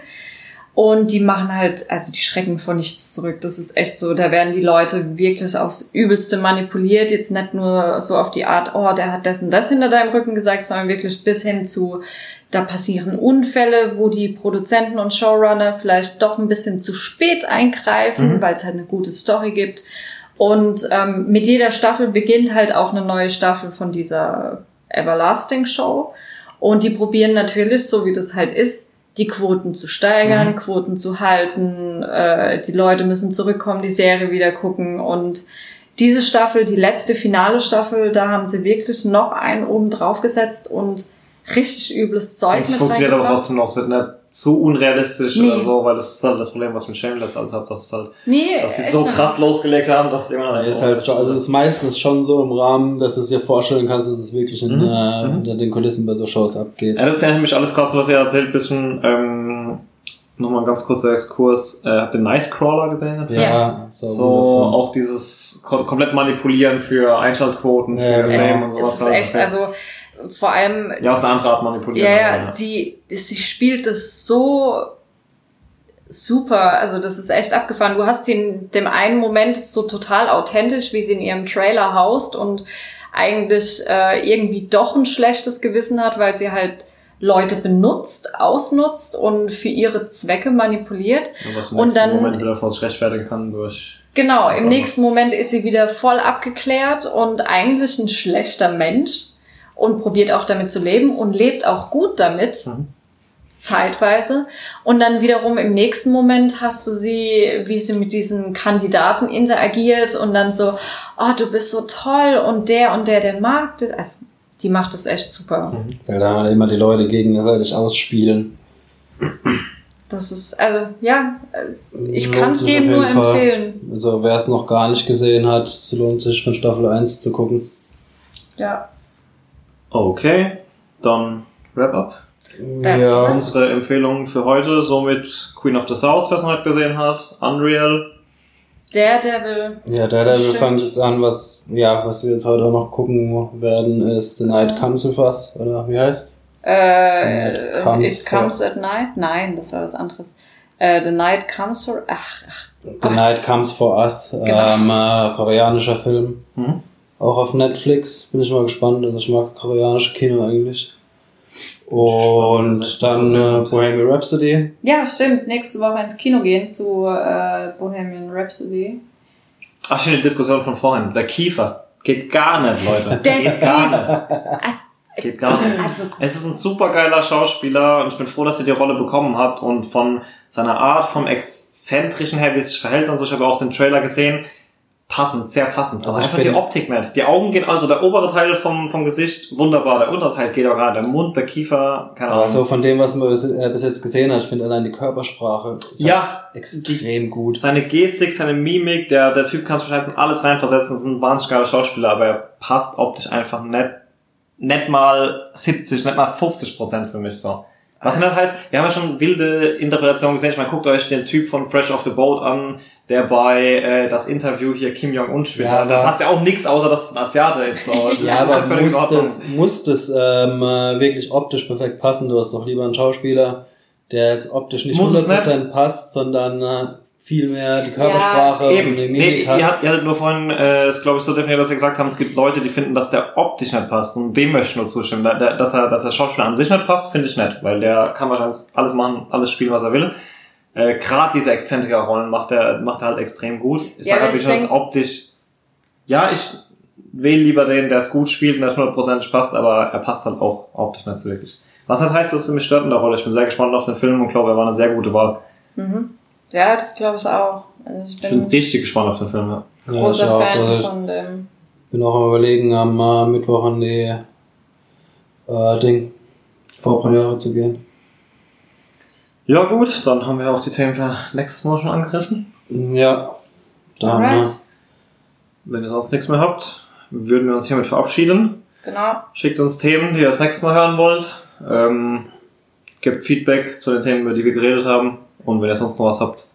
Und die machen halt, also die schrecken vor nichts zurück. Das ist echt so, da werden die Leute wirklich aufs Übelste manipuliert. Jetzt nicht nur so auf die Art, oh, der hat das und das hinter deinem Rücken gesagt, sondern wirklich bis hin zu, da passieren Unfälle, wo die Produzenten und Showrunner vielleicht doch ein bisschen zu spät eingreifen, Mhm. weil es halt eine gute Story gibt. Und ähm, mit jeder Staffel beginnt halt auch eine neue Staffel von dieser Everlasting Show. Und die probieren natürlich, so wie das halt ist, die Quoten zu steigern, Mhm. Quoten zu halten. Äh, die Leute müssen zurückkommen, die Serie wieder gucken. Und diese Staffel, die letzte finale Staffel, da haben sie wirklich noch einen oben drauf gesetzt und richtig übles Zeug Es mit funktioniert aber trotzdem noch, es wird nicht zu unrealistisch Nee. oder so, weil das ist halt das Problem, was ich mit Shameless als hab, dass es halt, Nee, dass sie so krass losgelegt haben, dass es immer noch Ja, ist halt, schon- also es ist meistens schon so im Rahmen, dass du es dir vorstellen kannst, dass es wirklich in, Mhm. äh, Mhm. hinter den Kulissen bei so Shows abgeht. Ja, das ist ja nämlich alles krass, was ihr erzählt, bisschen, ähm, nochmal ein ganz kurzer Exkurs, äh, habt ihr Nightcrawler gesehen? Ja. so, So, wundervoll. auch dieses kom komplett manipulieren für Einschaltquoten, für Ja. Fame und Es sowas. ist halt. echt, also vor allem ja, auf der andere Art manipulieren. Ja, ja, sie, sie spielt es so super. Also das ist echt abgefahren. Du hast sie in dem einen Moment so total authentisch, wie sie in ihrem Trailer haust und eigentlich äh, irgendwie doch ein schlechtes Gewissen hat, weil sie halt Leute benutzt, ausnutzt und für ihre Zwecke manipuliert. Ja, was im Und dann- Moment wieder sich rechtfertigen kann durch. Genau, im nächsten Moment ist sie wieder voll abgeklärt und eigentlich ein schlechter Mensch. Und probiert auch damit zu leben und lebt auch gut damit. Mhm. Zeitweise. Und dann wiederum im nächsten Moment hast du sie, wie sie mit diesen Kandidaten interagiert und dann so, oh, du bist so toll und der und der, der mag das. Also, die macht das echt super. Weil da halt immer die Leute gegenseitig ausspielen. Das ist, also, ja, äh, ich kann es jedem nur Fall. empfehlen. Also wer es noch gar nicht gesehen hat, es lohnt sich von Staffel 1 zu gucken. Ja. Okay, dann Wrap-up. That's ja, right. Unsere Empfehlungen für heute, somit Queen of the South, wer es noch nicht gesehen hat, Unreal, Daredevil. ja, wir Stimmt. fangen jetzt an, was, ja, was wir jetzt heute auch noch gucken werden, ist The Night Comes With Us, oder wie heißt Äh, It comes It Comes at Night? Nein, das war was anderes. Äh, The Night Comes for. Ach, ach. The Gott. Night Comes For Us, Genau. ähm, äh, koreanischer Film. Mhm. Auch auf Netflix, bin ich mal gespannt. Also ich mag koreanische Kino eigentlich. Und dann äh. Bohemian Rhapsody. Ja, stimmt. Nächste Woche ins Kino gehen zu äh, Bohemian Rhapsody. Ach, schöne Diskussion von vorhin. Der Kiefer. Geht gar nicht, Leute. [laughs] Das Geht gar nicht. Geht gar nicht. Also, Es ist ein super geiler Schauspieler und ich bin froh, dass er die Rolle bekommen hat und von seiner Art, vom Exzentrischen her, wie es sich verhält und so. Ich habe auch den Trailer gesehen. Passend, sehr passend. Also Also einfach die Optik nicht. Die Augen gehen, also der obere Teil vom, vom Gesicht, wunderbar. Der untere Teil geht auch gerade. Der Mund, der Kiefer, keine Ahnung. Also von dem, was man bis, äh, jetzt gesehen hat, ich finde allein die Körpersprache ist ja, halt extrem gut. seine Gestik, seine Mimik, der, der Typ kann sich wahrscheinlich in alles reinversetzen. Das ist ein wahnsinnig geiler Schauspieler, aber er passt optisch einfach nicht, nicht mal 70, nicht mal 50 Prozent für mich so. Was nicht heißt, wir haben ja schon wilde Interpretationen gesehen. Ich meine, guckt euch den Typ von Fresh Off the Boat an, der bei äh, das Interview hier Kim Jong-un spielt. Ja, da passt ja auch nichts, außer dass es ein Asiate ist. So. [laughs] Ja, Das ist aber in muss das, muss das ähm, äh, wirklich optisch perfekt passen? Du hast doch lieber einen Schauspieler, der jetzt optisch nicht Muss es 100% passt, sondern äh, viel mehr die Körpersprache Eben, und die nee, ihr, habt, ihr hattet nur vorhin, äh, es glaube ich so definiert, dass ihr gesagt haben, es gibt Leute, die finden, dass der optisch nicht passt und dem möchte ich nur zustimmen. Da- da- Dass er, dass der Schauspieler an sich nicht passt, finde ich nicht, weil der kann wahrscheinlich alles machen, alles spielen, was er will. Äh, Gerade diese Exzentriker-Rollen macht er, macht er halt extrem gut. Ich Ja, sage aber halt ich optisch, ja, ich wähle lieber den, der es gut spielt und der 100% passt, aber er passt halt auch optisch nicht so wirklich. Was nicht heißt, dass es mich stört in der Rolle. Ich bin sehr gespannt auf den Film und glaube, er war eine sehr gute Wahl. mhm. Ja, das glaube ich auch. Also ich Ich bin bin richtig gespannt auf den Film, ja. Ja, großer ich auch. Fan ich von dem. bin auch am überlegen, am äh, Mittwoch an die äh, Ding Vorpremiere zu gehen. Ja gut, dann haben wir auch die Themen für nächstes Mal schon angerissen. Ja, da haben Alright. wir. Wenn ihr sonst nichts mehr habt, würden wir uns hiermit verabschieden. Genau. Schickt uns Themen, die ihr das nächste Mal hören wollt. Ähm, gebt Feedback zu den Themen, über die wir geredet haben. Und wenn ihr sonst noch was habt,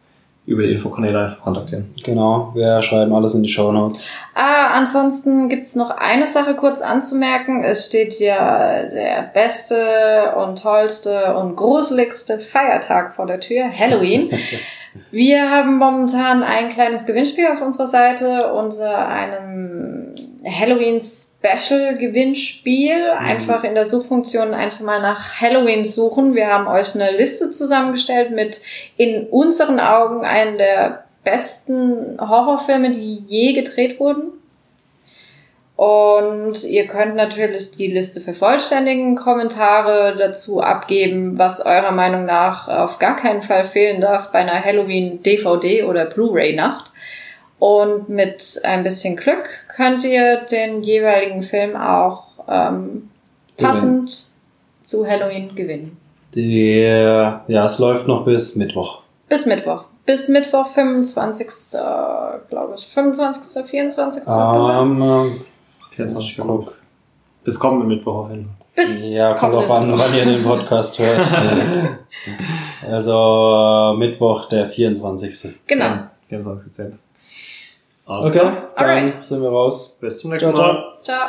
über die Infokanäle einfach kontaktieren. Genau, wir schreiben alles in die Show Notes. Ah, ansonsten gibt's noch eine Sache kurz anzumerken. Es steht ja der beste und tollste und gruseligste Feiertag vor der Tür, Halloween. [laughs] Wir haben momentan ein kleines Gewinnspiel auf unserer Seite unter einem Halloween Special Gewinnspiel. Einfach in der Suchfunktion einfach mal nach Halloween suchen. Wir haben euch eine Liste zusammengestellt mit in unseren Augen einen der besten Horrorfilme, die je gedreht wurden. Und ihr könnt natürlich die Liste vervollständigen, Kommentare dazu abgeben, was eurer Meinung nach auf gar keinen Fall fehlen darf bei einer Halloween DVD oder Blu-ray Nacht. Und mit ein bisschen Glück könnt ihr den jeweiligen Film auch ähm, passend zu Halloween gewinnen. Äh, ja, es läuft noch bis Mittwoch. Bis Mittwoch. Bis Mittwoch, 25. glaube ich. 25. 24. Ähm, äh, 24 ich Stunden. guck. Bis kommenden Mittwoch auf jeden Fall. Bis Ja, kommt drauf an, Kommende wann ihr den Podcast hört. [laughs] also äh, Mittwoch, der 24. Genau. 24 gezählt. Alles Okay, klar. dann Alright. sind wir raus. Bis zum nächsten Ciao, Mal. ciao. Ciao.